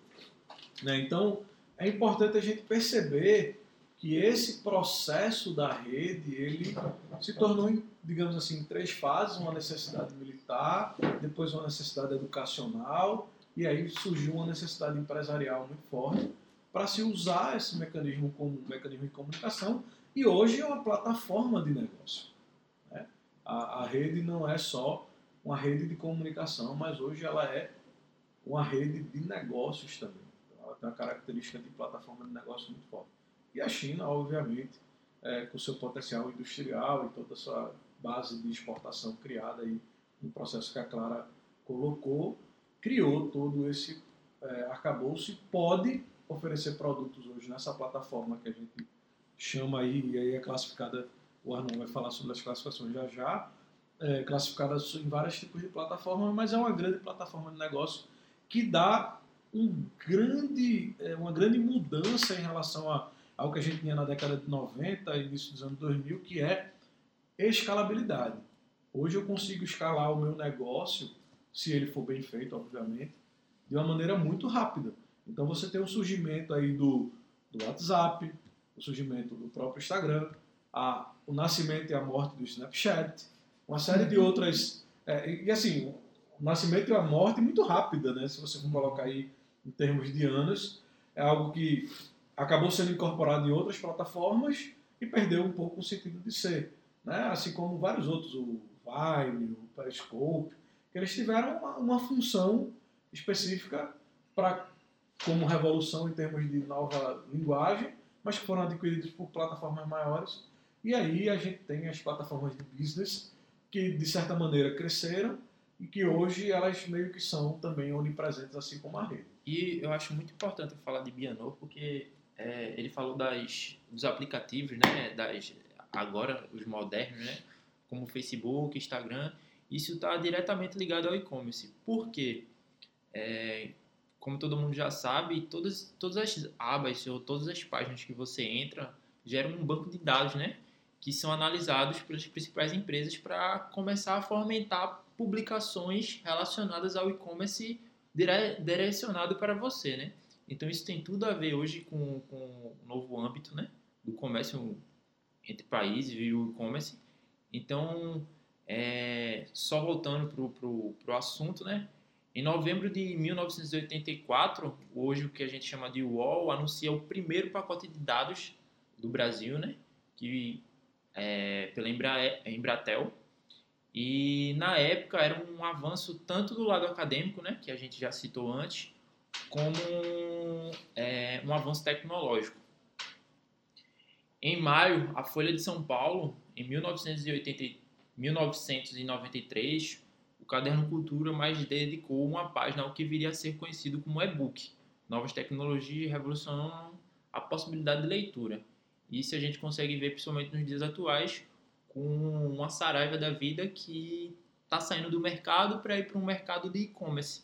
Né? Então, é importante a gente perceber que esse processo da rede ele se tornou, digamos assim, em três fases: uma necessidade militar, depois uma necessidade educacional e aí surgiu uma necessidade empresarial muito forte para se usar esse mecanismo como um mecanismo de comunicação e hoje é uma plataforma de negócio. né? A, a rede não é só uma rede de comunicação, mas hoje ela é uma rede de negócios também. Então, ela tem uma característica de plataforma de negócio muito forte. E a China, obviamente, é, com seu potencial industrial e toda a sua base de exportação criada aí no processo que a Clara colocou, criou todo esse é, arcabouço e pode oferecer produtos hoje nessa plataforma que a gente chama aí, e aí é classificada, o Arnon vai falar sobre as classificações já já, é, classificada em vários tipos de plataformas, mas é uma grande plataforma de negócio que dá um grande, é, uma grande mudança em relação a, ao que a gente tinha na década de 90 e início dos anos 2000, que é escalabilidade. Hoje eu consigo escalar o meu negócio, se ele for bem feito, obviamente, de uma maneira muito rápida. Então você tem o surgimento aí do, do WhatsApp, o surgimento do próprio Instagram, a, o nascimento e a morte do Snapchat, uma série de outras. é, e, assim, o nascimento e a morte muito rápida, né? Se você for colocar aí em termos de anos, é algo que acabou sendo incorporado em outras plataformas e perdeu um pouco o sentido de ser, né? Assim como vários outros, o Vine, o Periscope, que eles tiveram uma, uma função específica para como revolução em termos de nova linguagem, mas que foram adquiridos por plataformas maiores. E aí a gente tem as plataformas de business que de certa maneira cresceram e que hoje elas meio que são também onipresentes, assim como a rede. E eu acho muito importante falar de Bianor, porque é, ele falou das, dos aplicativos, né? Das, agora, os modernos, né? Como Facebook, Instagram. Isso está diretamente ligado ao e-commerce. Por quê? É, como todo mundo já sabe, todas, todas as abas ou todas as páginas que você entra geram um banco de dados, né? Que são analisados pelas principais empresas para começar a fomentar publicações relacionadas ao e-commerce dire- direcionado para você, né? Então isso tem tudo a ver hoje com, com o novo âmbito, né? Do comércio entre países e o e-commerce. Então, é, só voltando pro, pro assunto, né? Em novembro de 1984, hoje o que a gente chama de UOL anuncia o primeiro pacote de dados do Brasil, né? Que é pela Embra- Embratel. E na época era um avanço tanto do lado acadêmico, né? Que a gente já citou antes, como é, um avanço tecnológico. Em maio, a Folha de São Paulo, em 1980, 1993, o Caderno Cultura mais dedicou uma página ao que viria a ser conhecido como e-book. Novas tecnologias revolucionam a possibilidade de leitura. Isso a gente consegue ver principalmente nos dias atuais, com uma saraiva da vida que está saindo do mercado para ir para um mercado de e-commerce.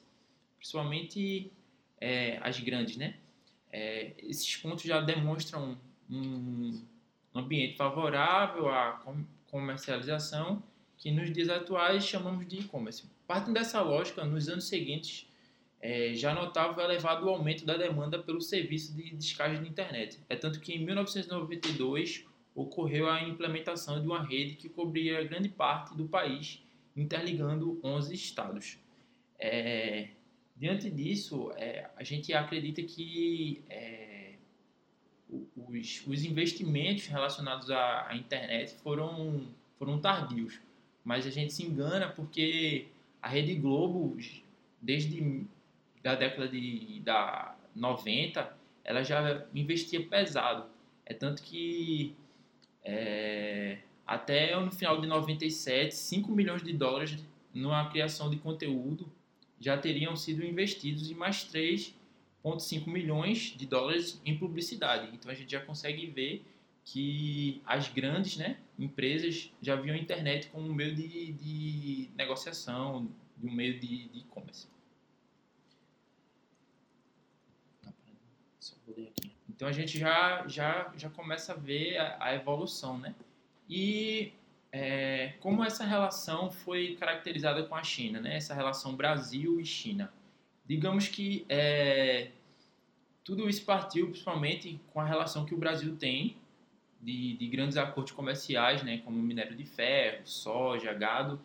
Principalmente é, as grandes, né? É, esses pontos já demonstram um ambiente favorável à com- comercialização que nos dias atuais chamamos de e-commerce. Partindo dessa lógica, nos anos seguintes, é, já notava o elevado aumento da demanda pelo serviço de descagem de internet. É tanto que em 1992 ocorreu a implementação de uma rede que cobria grande parte do país, interligando 11 estados. É, diante disso, é, a gente acredita que é, os, os, investimentos relacionados à, à, internet foram, foram tardios, mas a gente se engana porque a Rede Globo, desde da década de da 90, ela já investia pesado. É tanto que é, até no final de 97, 5 milhões de dólares numa criação de conteúdo já teriam sido investidos e mais 3,5 milhões de dólares em publicidade. Então a gente já consegue ver que as grandes né, empresas já viam a internet como um meio de, de negociação, de um meio de e-commerce. Então a gente já, já, já começa a ver a, a evolução, né? E é, como essa relação foi caracterizada com a China, né? Essa relação Brasil e China. Digamos que é, tudo isso partiu principalmente com a relação que o Brasil tem de, de grandes acordos comerciais, né? Como minério de ferro, soja, gado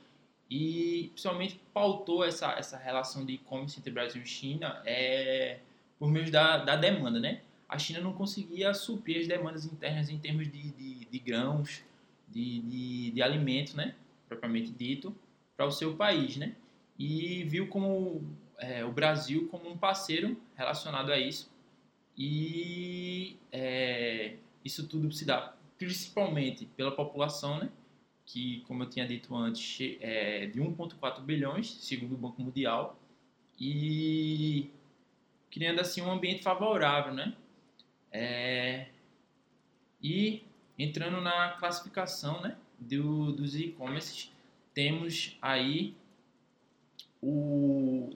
e principalmente pautou essa, essa relação de e-commerce entre Brasil e China é, por meio da, da demanda, né? a China não conseguia suprir as demandas internas em termos de, de, de grãos, de, de, de alimentos, né, propriamente dito, para o seu país, né, e viu como é, o Brasil como um parceiro relacionado a isso e é, isso tudo se dá principalmente pela população, né, que como eu tinha dito antes é de 1,4 bilhões, segundo o Banco Mundial, e criando assim um ambiente favorável, né, é, e entrando na classificação né, do, dos e-commerces, temos aí o.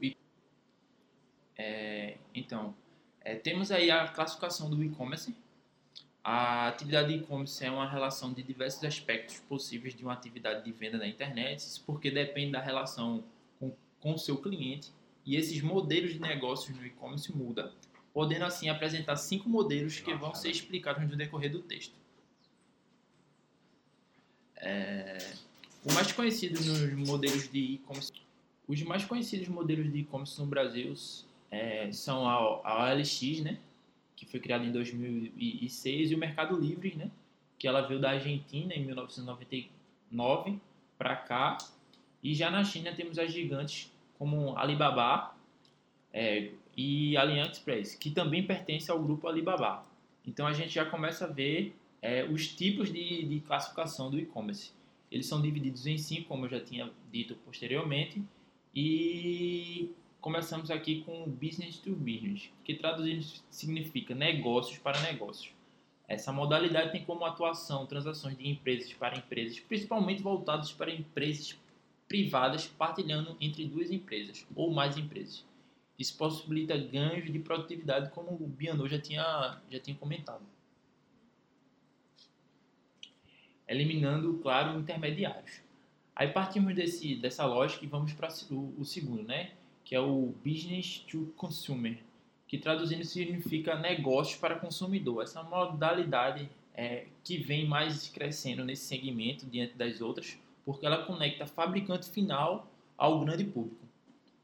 É, então, é, temos aí a classificação do e-commerce. A atividade de e-commerce é uma relação de diversos aspectos possíveis de uma atividade de venda na internet, isso porque depende da relação com, com o seu cliente e esses modelos de negócios no e-commerce mudam podendo assim apresentar cinco modelos que vão ser explicados no decorrer do texto. É, o mais conhecido nos modelos de e-commerce, os mais conhecidos modelos de e-commerce no Brasil é, são a, a OLX, né, que foi criada em 2006, e o Mercado Livre, né, que ela veio da Argentina em 1999 para cá. E já na China temos as gigantes como Alibaba, é, e AliExpress, que também pertence ao grupo Alibaba. Então a gente já começa a ver é, os tipos de, de classificação do e-commerce. Eles são divididos em cinco, como eu já tinha dito posteriormente, e começamos aqui com business to business, que traduzindo significa negócios para negócios. Essa modalidade tem como atuação transações de empresas para empresas, principalmente voltadas para empresas privadas partilhando entre duas empresas ou mais empresas. Isso possibilita ganhos de produtividade, como o Bianô já tinha, já tinha comentado. Eliminando, claro, intermediários. Aí partimos desse, dessa lógica e vamos para o, o segundo, né? Que é o Business to Consumer, que traduzindo significa negócios para consumidor. Essa modalidade é, que vem mais crescendo nesse segmento diante das outras, porque ela conecta fabricante final ao grande público.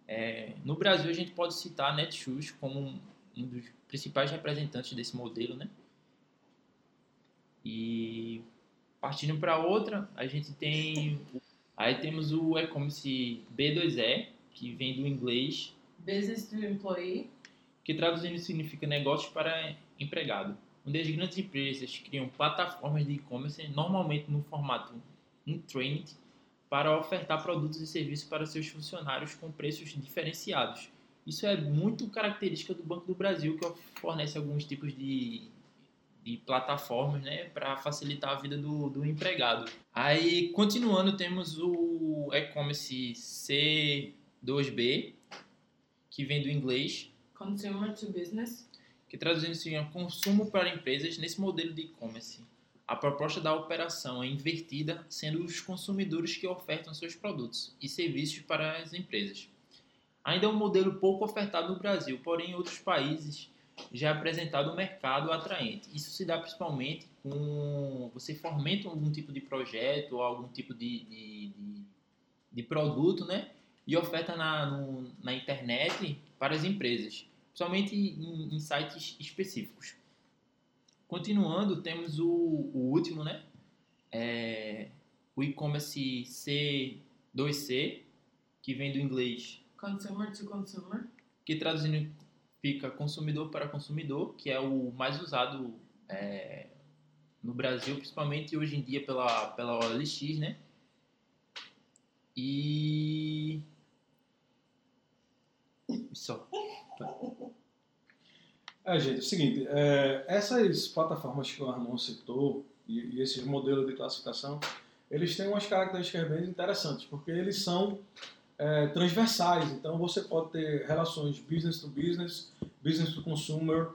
É, no Brasil, a gente pode citar a Netshoes como um, um, dos principais representantes desse modelo, né? E partindo para outra, a gente tem aí temos o e-commerce B2E, que vem do inglês Business to Employee, que traduzindo significa negócios para empregado. Onde as grandes empresas criam plataformas de e-commerce, normalmente no formato intranet, para ofertar produtos e serviços para seus funcionários com preços diferenciados. Isso é muito característica do Banco do Brasil, que fornece alguns tipos de, de plataformas né, para facilitar a vida do, do empregado. Aí, continuando, temos o e-commerce C2B, que vem do inglês. Consumer to Business. Que traduzindo significa consumo para empresas nesse modelo de e-commerce a proposta da operação é invertida, sendo os consumidores que ofertam seus produtos e serviços para as empresas. Ainda é um modelo pouco ofertado no Brasil, porém em outros países já é apresentado um mercado atraente. Isso se dá principalmente com você fomenta algum tipo de projeto ou algum tipo de, de, de, de produto, né? E oferta na, no, na internet para as empresas, principalmente em, em sites específicos. Continuando, temos o, o último, né? É, o e-commerce C2C, que vem do inglês Consumer to consumer. que traduzindo fica consumidor para consumidor, que é o mais usado é, no Brasil, principalmente hoje em dia pela, pela OLX, né? E. Só. É, gente, é o seguinte, é, essas plataformas que o Armon citou e, e esses modelos de classificação, eles têm umas características bem interessantes, porque eles são é, transversais. Então, você pode ter relações business to business, business to consumer,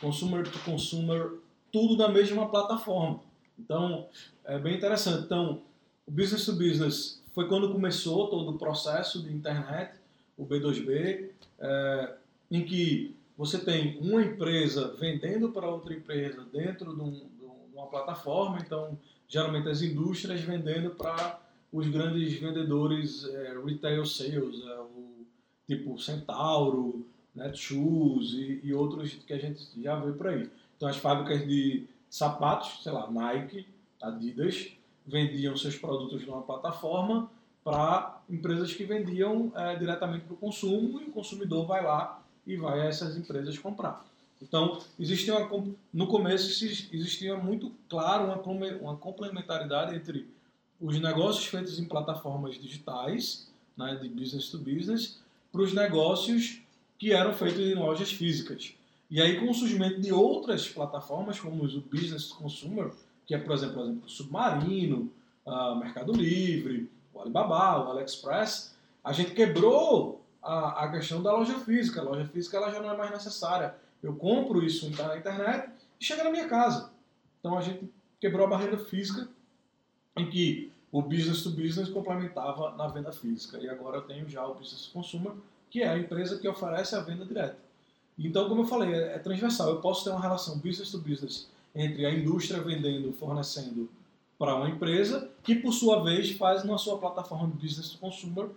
consumer to consumer, tudo na mesma plataforma. Então, é bem interessante. Então, o business to business foi quando começou todo o processo de internet, o B2B, é, em que você tem uma empresa vendendo para outra empresa dentro de, um, de uma plataforma. Então, geralmente as indústrias vendendo para os grandes vendedores é, retail sales, é, o, tipo Centauro, Netshoes e, e outros que a gente já vê por aí. Então as fábricas de sapatos, sei lá, Nike, Adidas, vendiam seus produtos numa plataforma para empresas que vendiam é, diretamente para o consumo e o consumidor vai lá e vai a essas empresas comprar. Então, existia uma, no começo existia muito claro uma, uma complementaridade entre os negócios feitos em plataformas digitais, né, de business to business, para os negócios que eram feitos em lojas físicas. E aí, com o surgimento de outras plataformas, como o business to consumer, que é, por exemplo, o Submarino, a Mercado Livre, o Alibaba, o AliExpress, a gente quebrou a, a questão da loja física. A loja física ela já não é mais necessária. Eu compro isso na internet e chega na minha casa. Então a gente quebrou a barreira física em que o business to business complementava na venda física. E agora eu tenho já o business to consumer, que é a empresa que oferece a venda direta. Então, como eu falei, é, é transversal. Eu posso ter uma relação business to business entre a indústria vendendo, fornecendo para uma empresa, que por sua vez faz na sua plataforma de business to consumer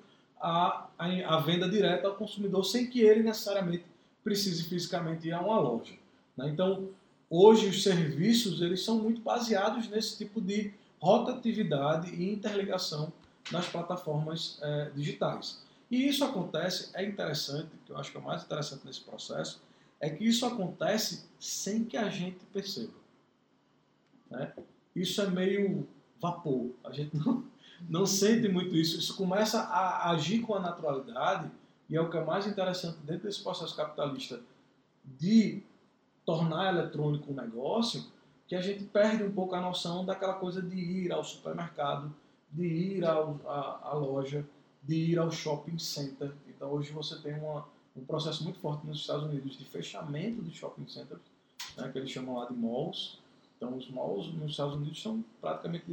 a, a, a venda direta ao consumidor, sem que ele necessariamente precise fisicamente ir a uma loja. né? Então, hoje os serviços eles são muito baseados nesse tipo de rotatividade e interligação nas plataformas eh, digitais. E isso acontece, é interessante, que eu acho que é o mais interessante nesse processo, é que isso acontece sem que a gente perceba. né? Isso é meio vapor, a gente não, não sente muito isso. Isso começa a agir com a naturalidade, e é o que é mais interessante dentro desse processo capitalista de tornar eletrônico um negócio, que a gente perde um pouco a noção daquela coisa de ir ao supermercado, de ir ao, à, à loja, de ir ao shopping center. Então hoje você tem uma, um processo muito forte nos Estados Unidos de fechamento de shopping centers, né, que eles chamam lá de malls. Então os malls nos Estados Unidos estão praticamente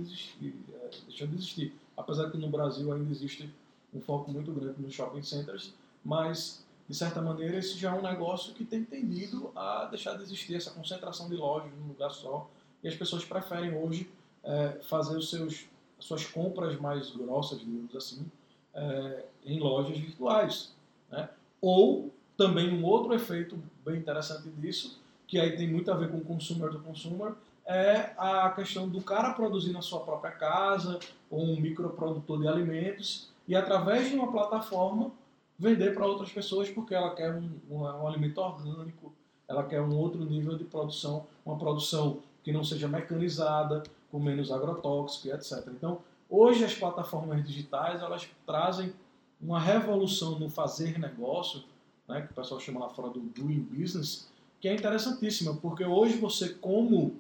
é, deixando de existir. Apesar que no Brasil ainda existe um foco muito grande nos shopping centers, mas de certa maneira esse já é um negócio que tem tendido a deixar de existir essa concentração de lojas num lugar só e as pessoas preferem hoje é, fazer os seus, as suas compras mais grossas, digamos assim, é, em lojas virtuais. Né? Ou também um outro efeito bem interessante disso, que aí tem muito a ver com o consumer do consumer, é a questão do cara produzir na sua própria casa, ou um microprodutor de alimentos, e através de uma plataforma vender para outras pessoas porque ela quer um, um, um, alimento orgânico, ela quer um outro nível de produção, uma produção que não seja mecanizada, com menos agrotóxico e etc. Então, hoje as plataformas digitais elas trazem uma revolução no fazer negócio, né, que o pessoal chama lá fora do doing business, que é interessantíssima, porque hoje você como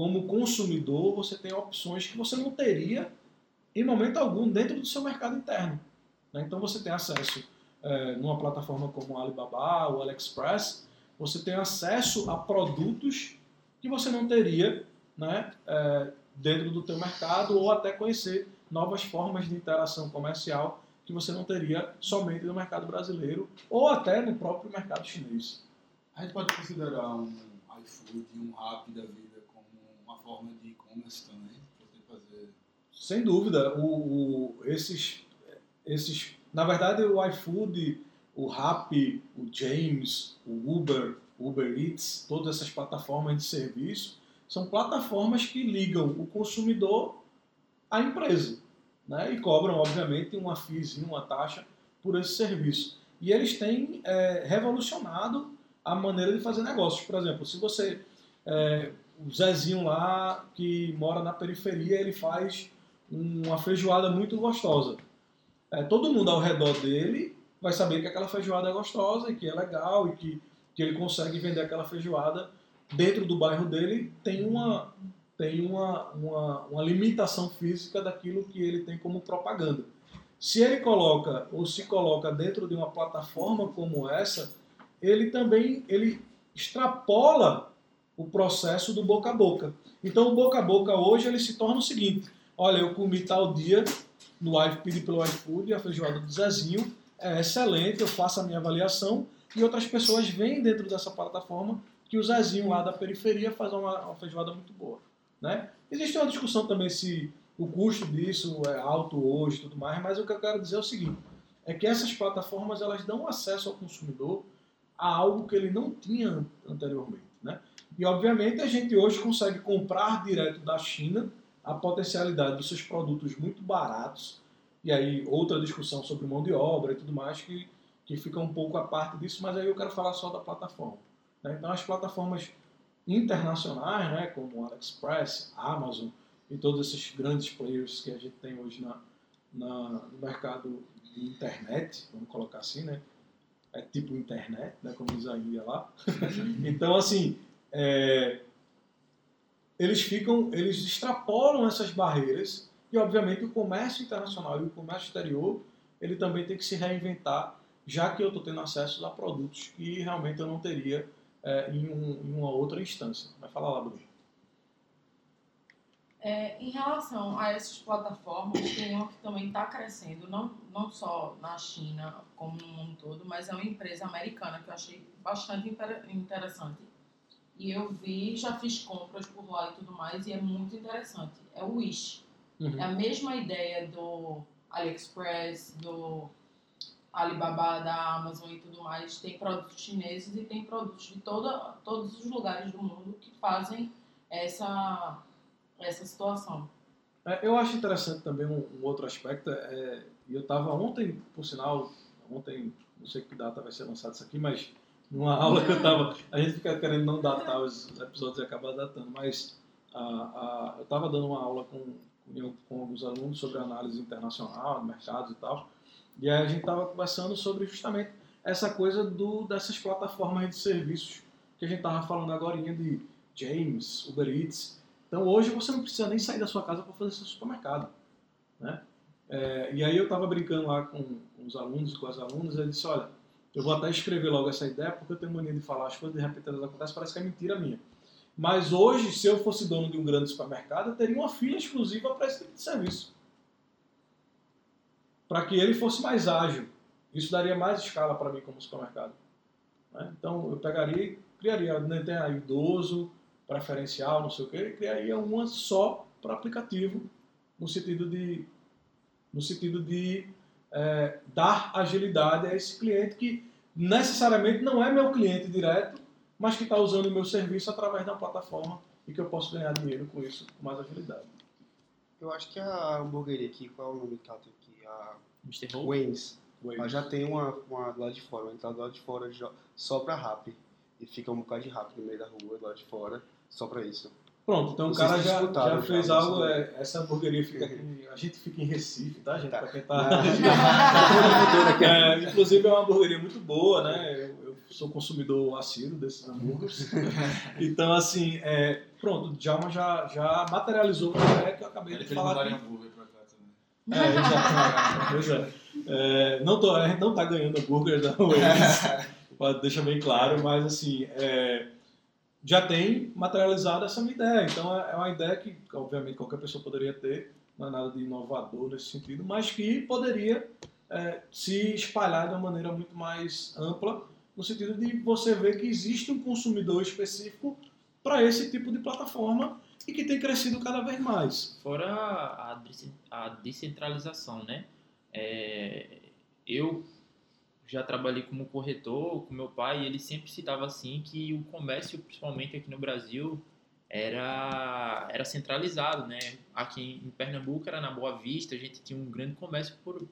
como consumidor você tem opções que você não teria em momento algum dentro do seu mercado interno. Né? Então você tem acesso é, numa plataforma como o Alibaba ou AliExpress, você tem acesso a produtos que você não teria né, é, dentro do teu mercado ou até conhecer novas formas de interação comercial que você não teria somente no mercado brasileiro ou até no próprio mercado chinês. A gente pode considerar um iFood, um Rappi da vida como uma forma de e-commerce também, fazer Sem dúvida, o, o- esses, esses, na verdade, o iFood, o Rappi, o James, o Uber, Uber Eats, todas essas plataformas de serviço são plataformas que ligam o consumidor à empresa, né? E cobram, obviamente, uma FIIzinha, uma taxa por esse serviço. E eles têm é, revolucionado a maneira de fazer negócios. Por exemplo, se você é, o Zezinho lá que mora na periferia, ele faz uma feijoada muito gostosa. É, todo mundo ao redor dele vai saber que aquela feijoada é gostosa e que é legal e que, que ele consegue vender aquela feijoada dentro do bairro dele tem uma tem uma, uma, uma limitação física daquilo que ele tem como propaganda. Se ele coloca ou se coloca dentro de uma plataforma como essa, ele também ele extrapola o processo do boca a boca. Então o boca a boca hoje ele se torna o seguinte: olha, eu comi tal dia no iFood, pelo iFood a feijoada do Zezinho, é excelente, eu faço a minha avaliação e outras pessoas veem dentro dessa plataforma que o Zezinho lá da periferia faz uma, uma feijoada muito boa. Né? Existe uma discussão também se o custo disso é alto hoje e tudo mais, mas o que eu quero dizer é o seguinte, é que essas plataformas elas dão acesso ao consumidor a algo que ele não tinha anteriormente. E obviamente a gente hoje consegue comprar direto da China a potencialidade dos seus produtos muito baratos, e aí outra discussão sobre mão de obra e tudo mais que, que fica um pouco a parte disso, mas aí eu quero falar só da plataforma. né? Então as plataformas internacionais, né, como AliExpress, Amazon e todos esses grandes players que a gente tem hoje na, na, no mercado de internet, vamos colocar assim, né? É tipo internet, né, como diz a lá. [laughs] então, assim, é, eles ficam, eles extrapolam essas barreiras e, obviamente, o comércio internacional e o comércio exterior, ele também tem que se reinventar, já que eu estou tendo acesso a produtos que realmente eu não teria é, em, um- em uma outra instância. Vai falar lá, Bruno. É, em relação a essas plataformas, tem uma que também está crescendo, não, não só na China, como no mundo todo, mas é uma empresa americana que eu achei bastante inter- interessante. E eu vi, já fiz compras por lá e tudo mais, e é muito interessante. É o Wish. É a mesma ideia do AliExpress, do Alibaba, da Amazon e tudo mais. Tem produtos chineses e tem produtos de toda, todos os lugares do mundo que fazem essa, essa situação. É, eu acho interessante também um, um outro aspecto, é, eu estava ontem, por sinal, ontem, não sei que data vai ser lançado isso aqui, mas numa [laughs] aula que eu estava, a gente fica querendo não datar os episódios e acabar datando, mas a, a, eu estava dando uma aula com, com, com alguns alunos sobre análise internacional, mercados e tal, e aí a gente estava conversando sobre justamente essa coisa do, dessas plataformas de serviços que a gente estava falando agora de James, Uber Eats, então hoje você não precisa nem sair da sua casa para fazer seu supermercado. Né? É, e aí eu estava brincando lá com, com os alunos com as alunas, e disse, olha, eu vou até escrever logo essa ideia, porque eu tenho mania de falar as coisas, de repente elas acontecem, parece que é mentira minha. Mas hoje, se eu fosse dono de um grande supermercado, eu teria uma fila exclusiva para esse tipo de serviço. Para que ele fosse mais ágil. Isso daria mais escala para mim como supermercado. né? Então eu pegaria criaria, né, tem aí idoso, preferencial, não sei o que, e criaria uma só para aplicativo, no sentido de, no sentido de é, dar agilidade a esse cliente que necessariamente não é meu cliente direto, mas que está usando o meu serviço através da plataforma e que eu posso ganhar dinheiro com isso com mais agilidade. Eu acho que a hamburgueria aqui, qual é o nome que ela tem aqui? A Mr. Wayne's. Ela já tem uma, uma do lado de fora, uma entrada do lado de fora já- só pra rap. E fica um bocado de rap no meio da rua, do lado de fora, só pra isso. Pronto, então o cara já, já já, fez não algo. é, essa hamburgueria fica aqui. A gente fica em Recife, tá, gente? Tá. Pra quem tá. [laughs] Tá [laughs] É, inclusive é uma hamburgueria muito boa, né? Eu, eu sou consumidor assíduo desses hambúrgueres. [laughs] Então, assim, é, pronto, o Djalma já, já materializou uma ideia que eu acabei Ele de falar aqui. hambúrguer pra cá também. É, exato. É. É, não, tô, a gente não tá ganhando hambúrguer da Waze, pode- deixa bem claro, mas assim, é, já tem materializado essa minha ideia. Então é é uma ideia que, obviamente, qualquer pessoa poderia ter, não é nada de inovador nesse sentido, mas que poderia é, se espalhar de uma maneira muito mais ampla, no sentido de você ver que existe um consumidor específico para esse tipo de plataforma e que tem crescido cada vez mais. Fora a, a descentralização, né? É, eu já trabalhei como corretor com meu pai e ele sempre citava assim que o comércio, principalmente aqui no Brasil, era, era centralizado, né? Aqui em Pernambuco era na Boa Vista, a gente tinha um grande comércio por,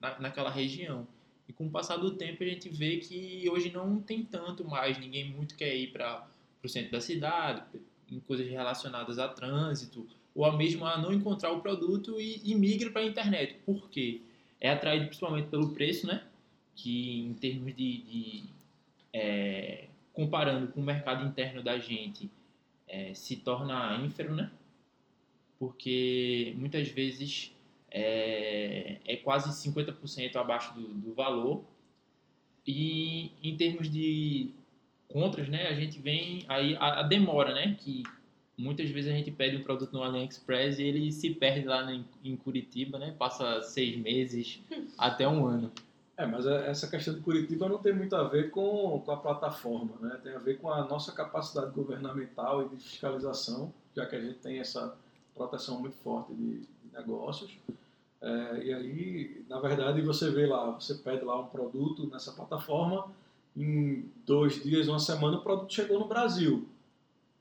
na, naquela região. E com o passar do tempo a gente vê que hoje não tem tanto mais, ninguém muito quer ir para o centro da cidade, em coisas relacionadas a trânsito, ou a mesmo a não encontrar o produto e, e migra para a internet. Por quê? É atraído principalmente pelo preço, né? Que em termos de, de, é, comparando com o mercado interno da gente, é, se torna ínfero, né? Porque muitas vezes é, é quase 50% abaixo do, do valor. E em termos de contras, né, a gente vem aí a, a demora, né, que muitas vezes a gente pede um produto no AliExpress e ele se perde lá em, em Curitiba, né, passa seis meses até um ano. É, mas é- essa questão de Curitiba não tem muito a ver com, com a plataforma, né? Tem a ver com a nossa capacidade governamental e de fiscalização, já que a gente tem essa proteção muito forte de, de negócios. É, e aí, na verdade, você vê lá, você pede lá um produto nessa plataforma, em dois dias, uma semana, o produto chegou no Brasil.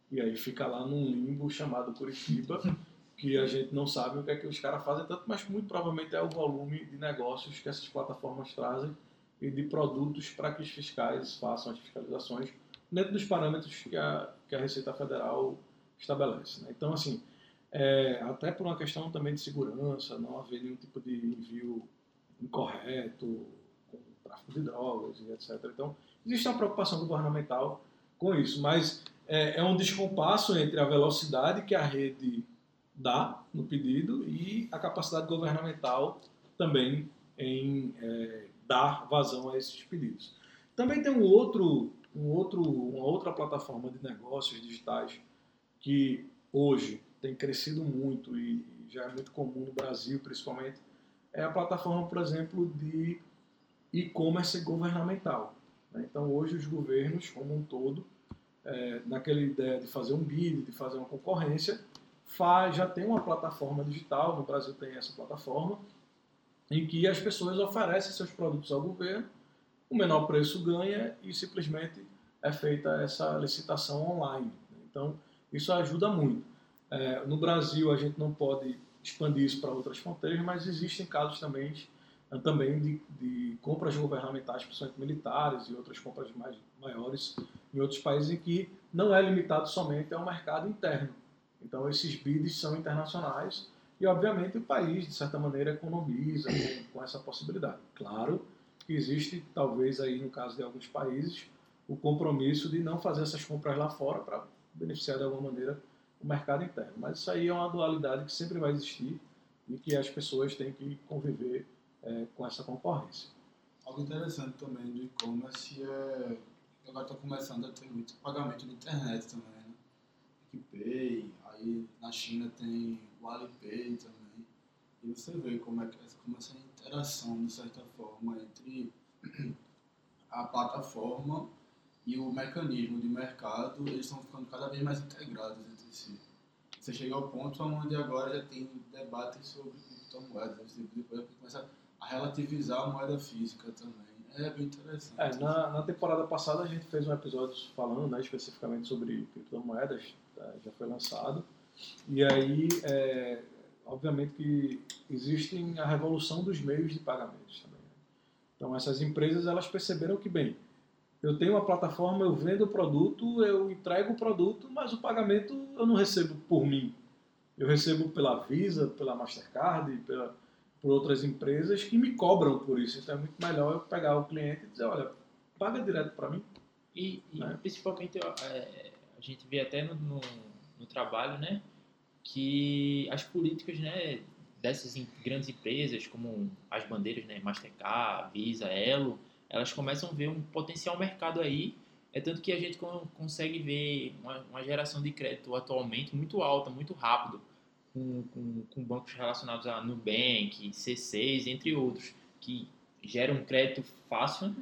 E aí fica lá num limbo chamado Curitiba, [laughs] que a gente não sabe o que é que os caras fazem tanto, mas muito provavelmente é o volume de negócios que essas plataformas trazem e de produtos para que os fiscais façam as fiscalizações dentro dos parâmetros que a, que a Receita Federal estabelece. né? Então, assim, é, até por uma questão também de segurança, não haver nenhum tipo de envio incorreto, com tráfico de drogas e etc. Então, existe uma preocupação governamental com isso, mas é, é um descompasso entre a velocidade que a rede dá no pedido e a capacidade governamental também em é, dar vazão a esses pedidos. Também tem um outro, um outro, uma outra plataforma de negócios digitais que hoje tem crescido muito e já é muito comum no Brasil, principalmente, é a plataforma, por exemplo, de e-commerce governamental. né? Então, hoje, os governos, como um todo, é, naquela ideia de fazer um bid, de fazer uma concorrência, faz, já tem uma plataforma digital, no Brasil tem essa plataforma, em que as pessoas oferecem seus produtos ao governo, o menor preço ganha e simplesmente é feita essa licitação online. Então, isso ajuda muito. É, no Brasil, a gente não pode expandir isso para outras fronteiras, mas existem casos também, também de, de compras governamentais, principalmente militares e outras compras mais maiores em outros países em que não é limitado somente ao mercado interno. Então, esses bids são internacionais e, obviamente, o país, de certa maneira, economiza com, com essa possibilidade. Claro que existe, talvez, aí no caso de alguns países, o compromisso de não fazer essas compras lá fora para beneficiar de alguma maneira o mercado interno. Mas isso aí é uma dualidade que sempre vai existir e que as pessoas têm que conviver é, com essa concorrência. Algo interessante também do e-commerce é agora está começando a ter muito pagamento na internet também, né? PicPay, aí na China tem o Alipay também. E você vê como é que como essa interação, de certa forma, entre a plataforma e o mecanismo de mercado, eles estão ficando cada vez mais integrados entre si. Você chega ao ponto onde agora já tem debate sobre criptomoedas, esse tipo de coisa, que começa a relativizar a moeda física também. É bem interessante. É, na, na temporada passada a gente fez um episódio falando né, especificamente sobre criptomoedas, já foi lançado. E aí, é, obviamente que existem a revolução dos meios de pagamentos também. né? Então essas empresas elas perceberam que, bem, eu tenho uma plataforma, eu vendo o produto, eu entrego o produto, mas o pagamento eu não recebo por mim. Eu recebo pela Visa, pela Mastercard, pela, por outras empresas que me cobram por isso. Então é muito melhor eu pegar o cliente e dizer, olha, paga direto para mim. E, e Né? principalmente é, a gente vê até no, no, no trabalho, né, que as políticas, né, dessas em- grandes empresas como as bandeiras, né, Mastercard, Visa, Elo, elas começam a ver um potencial mercado aí. É tanto que a gente con- consegue ver uma, uma geração de crédito atualmente muito alta, muito rápido, com, com, com bancos relacionados a Nubank, C6, entre outros, que gera um crédito fácil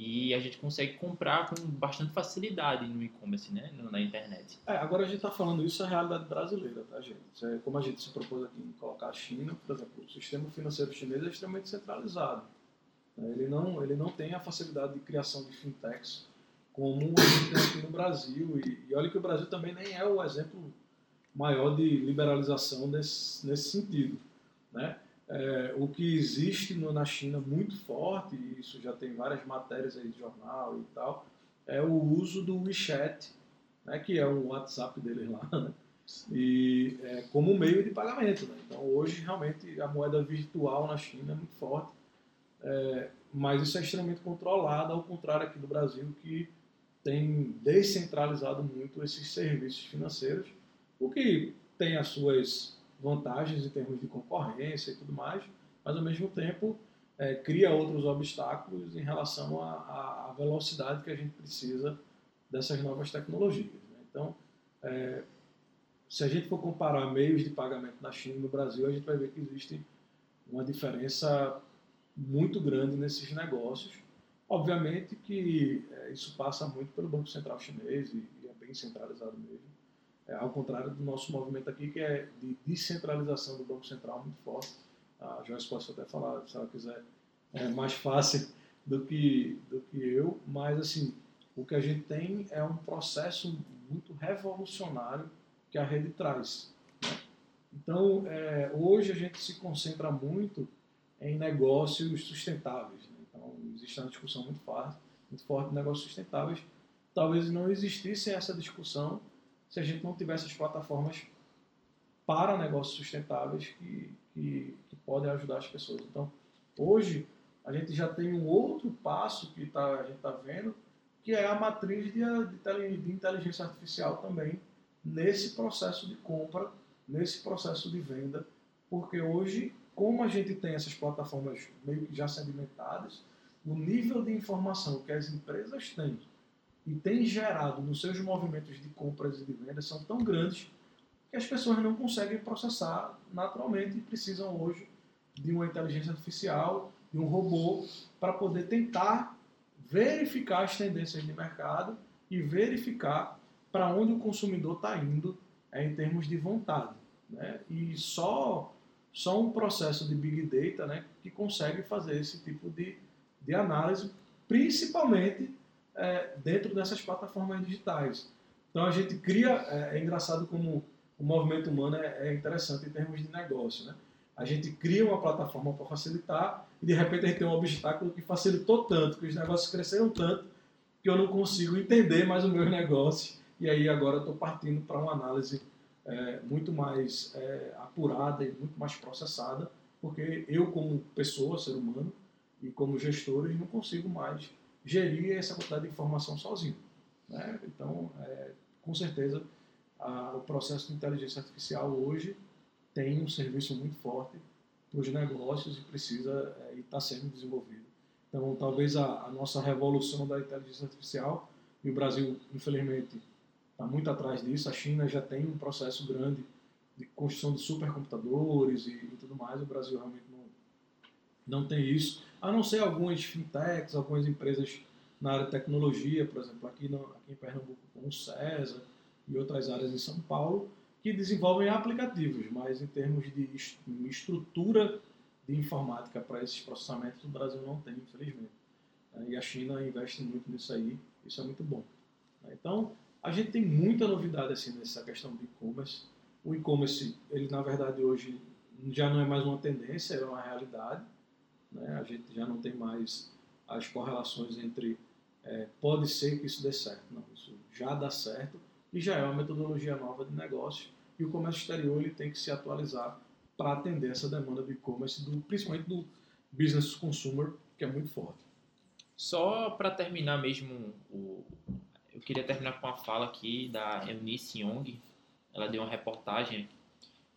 e a gente consegue comprar com bastante facilidade no e-commerce, né? Na internet. É, agora a gente está falando isso é a realidade brasileira, tá, gente? É como a gente se propôs aqui em colocar a China, por exemplo, o sistema financeiro chinês é extremamente centralizado. né? Ele não, ele não tem a facilidade de criação de fintechs como a gente tem aqui no Brasil. E, e olha que o Brasil também nem é o exemplo maior de liberalização nesse sentido. Né? É, o que existe no- na China muito forte, e isso já tem várias matérias aí de jornal e tal, é o uso do WeChat, né, que é o WhatsApp deles lá, né? e é, como meio de pagamento. Né? Então hoje realmente a moeda virtual na China é muito forte, é, mas isso é extremamente controlado, ao contrário aqui do Brasil que tem descentralizado muito esses serviços financeiros, o que tem as suas vantagens em termos de concorrência e tudo mais, mas ao mesmo tempo é, cria outros obstáculos em relação à, velocidade que a gente precisa dessas novas tecnologias. né? Então, é, se a gente for comparar meios de pagamento na China e no Brasil, a gente vai ver que existe uma diferença muito grande nesses negócios. Obviamente que é, isso passa muito pelo Banco Central chinês e, e é bem centralizado mesmo. É, ao contrário do nosso movimento aqui, que é de descentralização do Banco Central muito forte. A Joyce pode até falar, se ela quiser, é mais fácil do que, do que eu, mas assim, o que a gente tem é um processo muito revolucionário que a rede traz. né? Então, é, hoje a gente se concentra muito em negócios sustentáveis. né? Então, existe uma discussão muito forte, muito forte de negócios sustentáveis. Talvez não existisse essa discussão se a gente não tivesse as plataformas para negócios sustentáveis que, que, que podem ajudar as pessoas. Então, hoje, a gente já tem um outro passo que tá, a gente está vendo, que é a matriz de, de, de inteligência artificial também nesse processo de compra, nesse processo de venda, porque hoje, como a gente tem essas plataformas meio que já sedimentadas, o nível de informação que as empresas têm e têm gerado nos seus movimentos de compras e de vendas são tão grandes que as pessoas não conseguem processar naturalmente e precisam hoje de uma inteligência artificial, de um robô, para poder tentar verificar as tendências de mercado e verificar para onde o consumidor está indo é, em termos de vontade. Né? E só, só um processo de Big Data né, que consegue fazer esse tipo de, de análise, principalmente é, dentro dessas plataformas digitais. Então a gente cria, é, é engraçado como o movimento humano é, é interessante em termos de negócio. Né? A gente cria uma plataforma para facilitar e de repente a gente tem um obstáculo que facilitou tanto, que os negócios cresceram tanto, que eu não consigo entender mais o meu negócio. E aí agora estou partindo para uma análise é, muito mais é, apurada e muito mais processada, porque eu como pessoa, ser humano, e como gestor, não consigo mais gerir essa quantidade de informação sozinho. Né? Então, é, com certeza, a, o processo de inteligência artificial hoje tem um serviço muito forte para os negócios e precisa é, e está sendo desenvolvido. Então, talvez a, a, nossa revolução da inteligência artificial, e o Brasil, infelizmente, está muito atrás disso, a China já tem um processo grande de construção de supercomputadores e, e tudo mais, o Brasil realmente não, não tem isso, a não ser algumas fintechs, algumas empresas na área de tecnologia, por exemplo, aqui, no, aqui em Pernambuco, com o César e outras áreas em São Paulo, que desenvolvem aplicativos, mas em termos de estrutura de informática para esses processamentos, o Brasil não tem, infelizmente. E a China investe muito nisso aí, isso é muito bom. Então, a gente tem muita novidade assim nessa questão do e-commerce. O e-commerce, ele na verdade hoje já não é mais uma tendência, é uma realidade. Né? A gente já não tem mais as correlações entre é, pode ser que isso dê certo. Não, isso já dá certo e já é uma metodologia nova de negócio e o comércio exterior ele tem que se atualizar para atender essa demanda do e-commerce, principalmente do business consumer, que é muito forte. Só para terminar mesmo, o, eu queria terminar com uma fala aqui da Eunice Young. Ela deu uma reportagem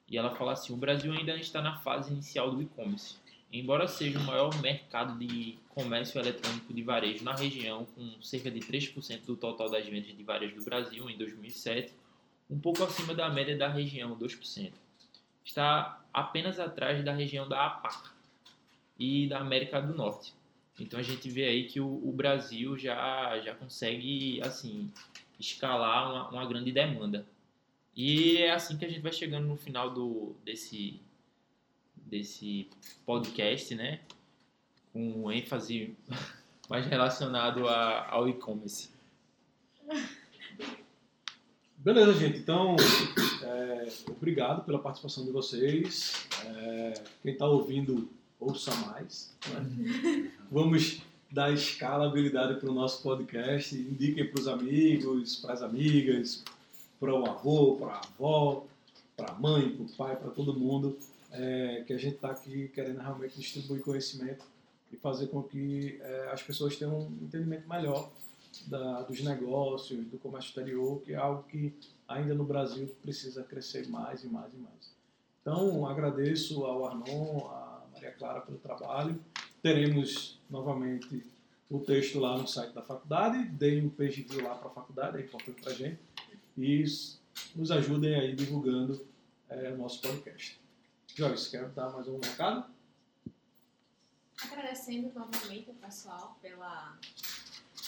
e ela fala assim: o Brasil ainda está na fase inicial do e-commerce. Embora seja o maior mercado de comércio eletrônico de varejo na região, com cerca de 3% do total das vendas de varejo do Brasil em 2007, um pouco acima da média da região, 2%. Está apenas atrás da região da APAC e da América do Norte. Então a gente vê aí que o, o Brasil já, já consegue assim escalar uma, uma grande demanda. E é assim que a gente vai chegando no final do, desse, desse podcast, né? Com ênfase [laughs] mais relacionado a, ao e-commerce. Beleza, gente. Então, é, obrigado pela participação de vocês. É, quem está ouvindo, ouça mais. né? [laughs] Vamos dar escalabilidade para o nosso podcast. Indiquem para os amigos, para as amigas, para o avô, para a avó, para a mãe, para o pai, para todo mundo. É, que a gente está aqui querendo realmente distribuir conhecimento e fazer com que é, as pessoas tenham um entendimento melhor da- dos negócios, do comércio exterior, que é algo que ainda no Brasil precisa crescer mais e mais e mais. Então, agradeço ao Arnon, à Maria Clara pelo trabalho. Teremos novamente o texto lá no site da faculdade. Deem um page view lá para a faculdade, é importante para a gente. E nos ajudem aí divulgando eh, o nosso podcast. Joyce, quer dar mais um recado? Agradecendo novamente o pessoal pela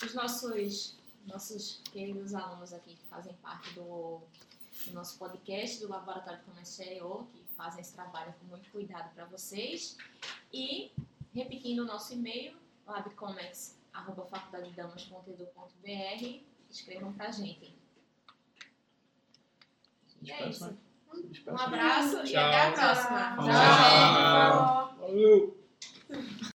os nossos nossos queridos alunos aqui que fazem parte do, do nosso podcast do Laboratório de Comércio Exterior, que fazem esse trabalho com muito cuidado para vocês. E repetindo o nosso e-mail, labcomex@faculdadedamas.edu.br, escrevam pra gente. E é isso. Um abraço Tchau. e até a próxima. Tchau. Tchau. Valeu.